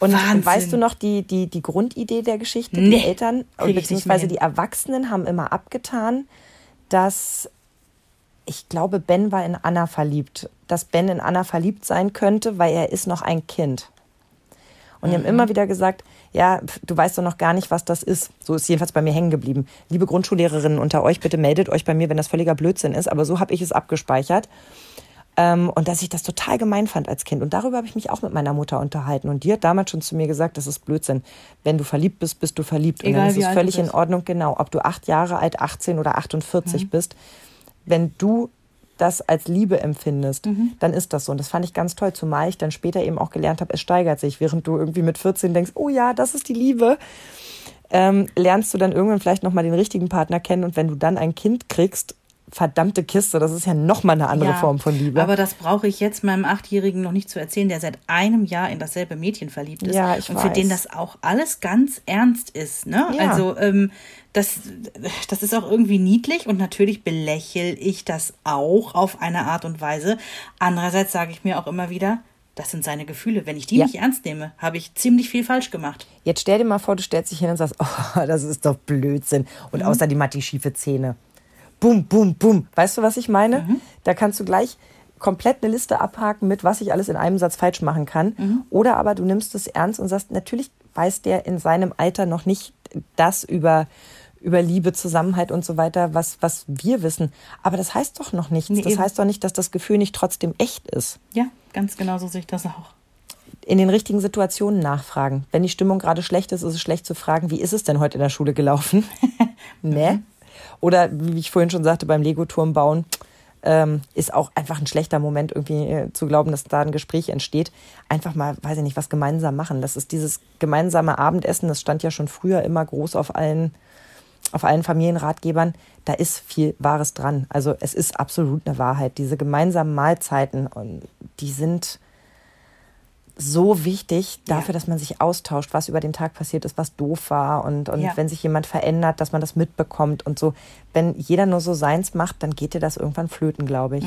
Und Wahnsinn. weißt du noch die, die, die Grundidee der Geschichte? Nee, Die Eltern mehr die Erwachsenen haben immer abgetan, dass ich glaube, Ben war in Anna verliebt. Dass Ben in Anna verliebt sein könnte, weil er ist noch ein Kind. Und die haben immer wieder gesagt, ja, du weißt doch noch gar nicht, was das ist. So ist jedenfalls bei mir hängen geblieben. Liebe Grundschullehrerinnen unter euch, bitte meldet euch bei mir, wenn das völliger Blödsinn ist. Aber so habe ich es abgespeichert. Ähm, und dass ich das total gemein fand als Kind. Und darüber habe ich mich auch mit meiner Mutter unterhalten. Und die hat damals schon zu mir gesagt, das ist Blödsinn. Wenn du verliebt bist, bist du verliebt. und Egal, dann ist es völlig in. Ordnung, genau, ob du acht Jahre alt, 18 oder 48 Mhm. bist. Wenn du das als Liebe empfindest, Mhm. dann ist das so. Und das fand ich ganz toll, zumal ich dann später eben auch gelernt habe, es steigert sich. Während du irgendwie mit 14 denkst, oh ja, das ist die Liebe, ähm, lernst du dann irgendwann vielleicht nochmal den richtigen Partner kennen. Und wenn du dann ein Kind kriegst, verdammte Kiste, das ist ja nochmal eine andere Ja, Form von Liebe. Aber das brauche ich jetzt meinem Achtjährigen noch nicht zu erzählen, der seit einem Jahr in dasselbe Mädchen verliebt ist. Ja, ich und für weiß. den das auch alles ganz ernst ist. Ne? Ja. Also ähm, das, das ist auch irgendwie niedlich und natürlich belächle ich das auch auf eine Art und Weise. Andererseits sage ich mir auch immer wieder, das sind seine Gefühle. Wenn ich die Ja. nicht ernst nehme, habe ich ziemlich viel falsch gemacht. Jetzt stell dir mal vor, du stellst dich hin und sagst, oh, das ist doch Blödsinn. Und Mhm. außerdem hat die schiefe Zähne. Bum, bum, bum. Weißt du, was ich meine? Mhm. Da kannst du gleich komplett eine Liste abhaken mit, was ich alles in einem Satz falsch machen kann. Mhm. Oder aber du nimmst es ernst und sagst, natürlich weiß der in seinem Alter noch nicht das über, über Liebe, Zusammenhalt und so weiter, was, was wir wissen. Aber das heißt doch noch nichts. Nee, das eben. heißt doch nicht, dass das Gefühl nicht trotzdem echt ist Ja, ganz genau so sehe ich das auch. in den richtigen Situationen nachfragen. Wenn die Stimmung gerade schlecht ist, ist es schlecht zu fragen, wie ist es denn heute in der Schule gelaufen? ne? Oder wie ich vorhin schon sagte, beim Lego-Turm bauen ähm, ist auch einfach ein schlechter Moment, irgendwie äh, zu glauben, dass da ein Gespräch entsteht. Einfach mal, weiß ich nicht, was gemeinsam machen. Das ist dieses gemeinsame Abendessen, das stand ja schon früher immer groß auf allen, auf allen Familienratgebern. Da ist viel Wahres dran. Also es ist absolut eine Wahrheit. Diese gemeinsamen Mahlzeiten, die sind so wichtig dafür, Ja. dass man sich austauscht, was über den Tag passiert ist, was doof war und, und Ja. wenn sich jemand verändert, dass man das mitbekommt und so. Wenn jeder nur so seins macht, dann geht dir das irgendwann flöten, glaube ich.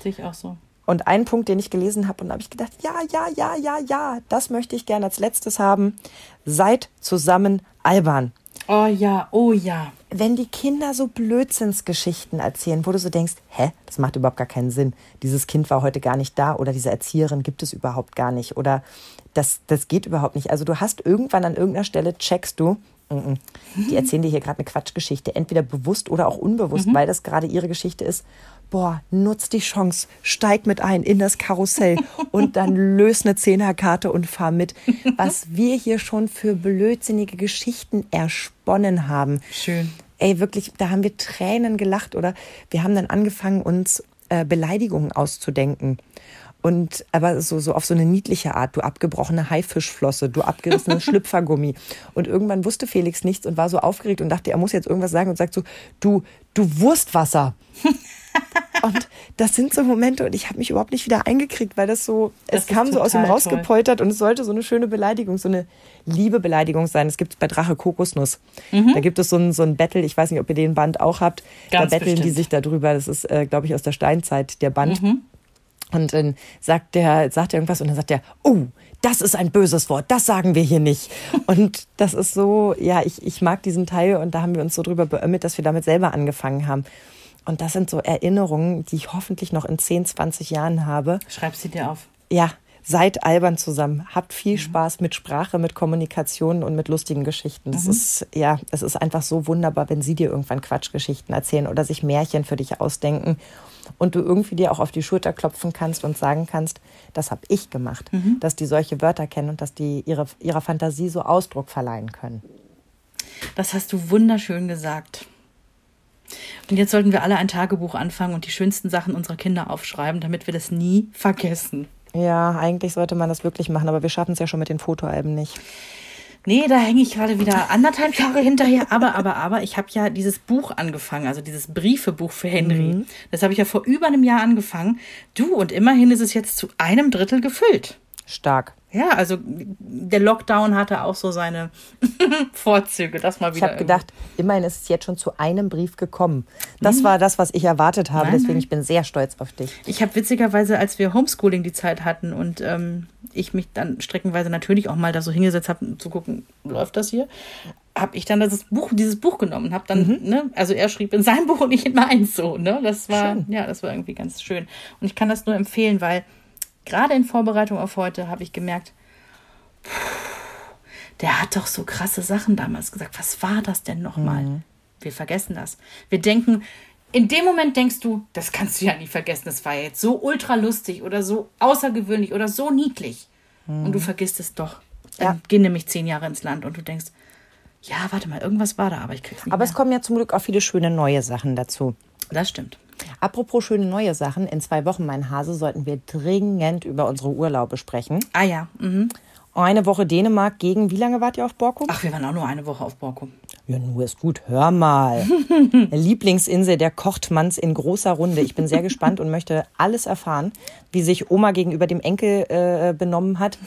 Sehe ich auch so. Und ein Punkt, den ich gelesen habe, und da habe ich gedacht, ja, ja, ja, ja, ja, das möchte ich gerne als letztes haben. Seid zusammen albern. Oh ja, oh ja. Wenn die Kinder so Blödsinnsgeschichten erzählen, wo du so denkst, hä, das macht überhaupt gar keinen Sinn. Dieses Kind war heute gar nicht da oder diese Erzieherin gibt es überhaupt gar nicht oder das, das geht überhaupt nicht. Also du hast irgendwann an irgendeiner Stelle checkst du, mm, mm, die erzählen dir hier gerade eine Quatschgeschichte, entweder bewusst oder auch unbewusst, weil das gerade ihre Geschichte ist. Boah, nutz die Chance, steig mit ein in das Karussell und dann löst eine Zehnerkarte und fahr mit. Was wir hier schon für blödsinnige Geschichten ersponnen haben. Schön. Ey, wirklich, da haben wir Tränen gelacht oder wir haben dann angefangen, uns äh, Beleidigungen auszudenken. Und aber so, so auf so eine niedliche Art, du abgebrochene Haifischflosse, du abgerissenes Schlüpfergummi. Und irgendwann wusste Felix nichts und war so aufgeregt und dachte, er muss jetzt irgendwas sagen und sagt so, du, du Wurstwasser. Und das sind so Momente und ich habe mich überhaupt nicht wieder eingekriegt, weil das so, Das es kam so aus ihm rausgepoltert und es sollte so eine schöne Beleidigung, so eine liebe Beleidigung sein. Es gibt bei Drache Kokosnuss. Da gibt es so ein, so ein Battle, ich weiß nicht, ob ihr den Band auch habt. Ganz da betteln die bestimmt. sich darüber. Das ist, äh, glaube ich, aus der Steinzeit, der Band. Und dann sagt der, sagt er irgendwas und dann sagt er, oh, das ist ein böses Wort, das sagen wir hier nicht. Und das ist so, ja, ich, ich mag diesen Teil und da haben wir uns so drüber beömmelt, dass wir damit selber angefangen haben. Und das sind so Erinnerungen, die ich hoffentlich noch in 10, 20 Jahren habe. Schreib sie dir auf. Ja, seid albern zusammen. Habt viel Spaß mit Sprache, mit Kommunikation und mit lustigen Geschichten. Das ist, ja, es ist einfach so wunderbar, wenn sie dir irgendwann Quatschgeschichten erzählen oder sich Märchen für dich ausdenken und du irgendwie dir auch auf die Schulter klopfen kannst und sagen kannst, das habe ich gemacht, dass die solche Wörter kennen und dass die ihre, ihrer Fantasie so Ausdruck verleihen können. Das hast du wunderschön gesagt. Und jetzt sollten wir alle ein Tagebuch anfangen und die schönsten Sachen unserer Kinder aufschreiben, damit wir das nie vergessen. Ja, eigentlich sollte man das wirklich machen, aber wir schaffen es ja schon mit den Fotoalben nicht. Nee, da hänge ich gerade wieder anderthalb Jahre hinterher. Aber, aber, aber, ich habe ja dieses Buch angefangen, also dieses Briefebuch für Henry. Das habe ich ja vor über einem Jahr angefangen. Du, und immerhin ist es jetzt zu einem Drittel gefüllt. Stark. Ja, also der Lockdown hatte auch so seine Vorzüge, das mal Ich wieder. habe gedacht, immerhin ist es jetzt schon zu einem Brief gekommen. Das war das, was ich erwartet habe. Nein, Deswegen nein. ich bin sehr stolz auf dich. Ich habe witzigerweise, als wir Homeschooling die Zeit hatten und ähm, ich mich dann streckenweise natürlich auch mal da so hingesetzt habe, um zu gucken, läuft das hier, habe ich dann das Buch, dieses Buch genommen, habe dann, ne, also er schrieb in sein Buch und ich in meins so, ne, das war, Schön. ja, das war irgendwie ganz schön. Und ich kann das nur empfehlen, weil gerade in Vorbereitung auf heute habe ich gemerkt, der hat doch so krasse Sachen damals gesagt. Was war das denn nochmal? Mhm. Wir vergessen das. Wir denken, in dem Moment denkst du, das kannst du ja nicht vergessen, das war jetzt so ultra lustig oder so außergewöhnlich oder so niedlich. Mhm. Und du vergisst es doch. Dann ja. gehen nämlich zehn Jahre ins Land und du denkst, ja, warte mal, irgendwas war da, aber ich krieg's nicht. Aber mehr. es kommen ja zum Glück auch viele schöne neue Sachen dazu. Das stimmt. Apropos schöne neue Sachen, in zwei Wochen, mein Hase, sollten wir dringend über unsere Urlaube sprechen. Ah ja. Mhm. Eine Woche Dänemark gegen, wie lange wart ihr auf Borkum? Ach, wir waren auch nur eine Woche auf Borkum. Ja, nur ist gut. Hör mal. Lieblingsinsel der Kochtmanns in großer Runde. Ich bin sehr gespannt und möchte alles erfahren, wie sich Oma gegenüber dem Enkel äh, benommen hat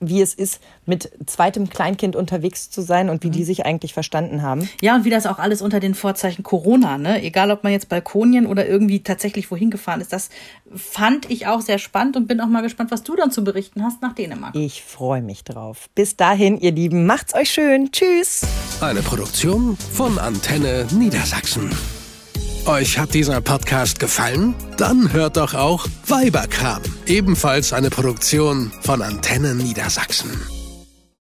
wie es ist, mit zweitem Kleinkind unterwegs zu sein und wie die mhm. sich eigentlich verstanden haben. Ja, und wie das auch alles unter den Vorzeichen Corona, ne? Egal, ob man jetzt Balkonien oder irgendwie tatsächlich wohin gefahren ist, das fand ich auch sehr spannend und bin auch mal gespannt, was du dann zu berichten hast nach Dänemark. Ich freue mich drauf. Bis dahin, ihr Lieben, macht's euch schön. Tschüss. Eine Produktion von Antenne Niedersachsen. Euch hat dieser Podcast gefallen? Dann hört doch auch Weiberkram, ebenfalls eine Produktion von Antenne Niedersachsen.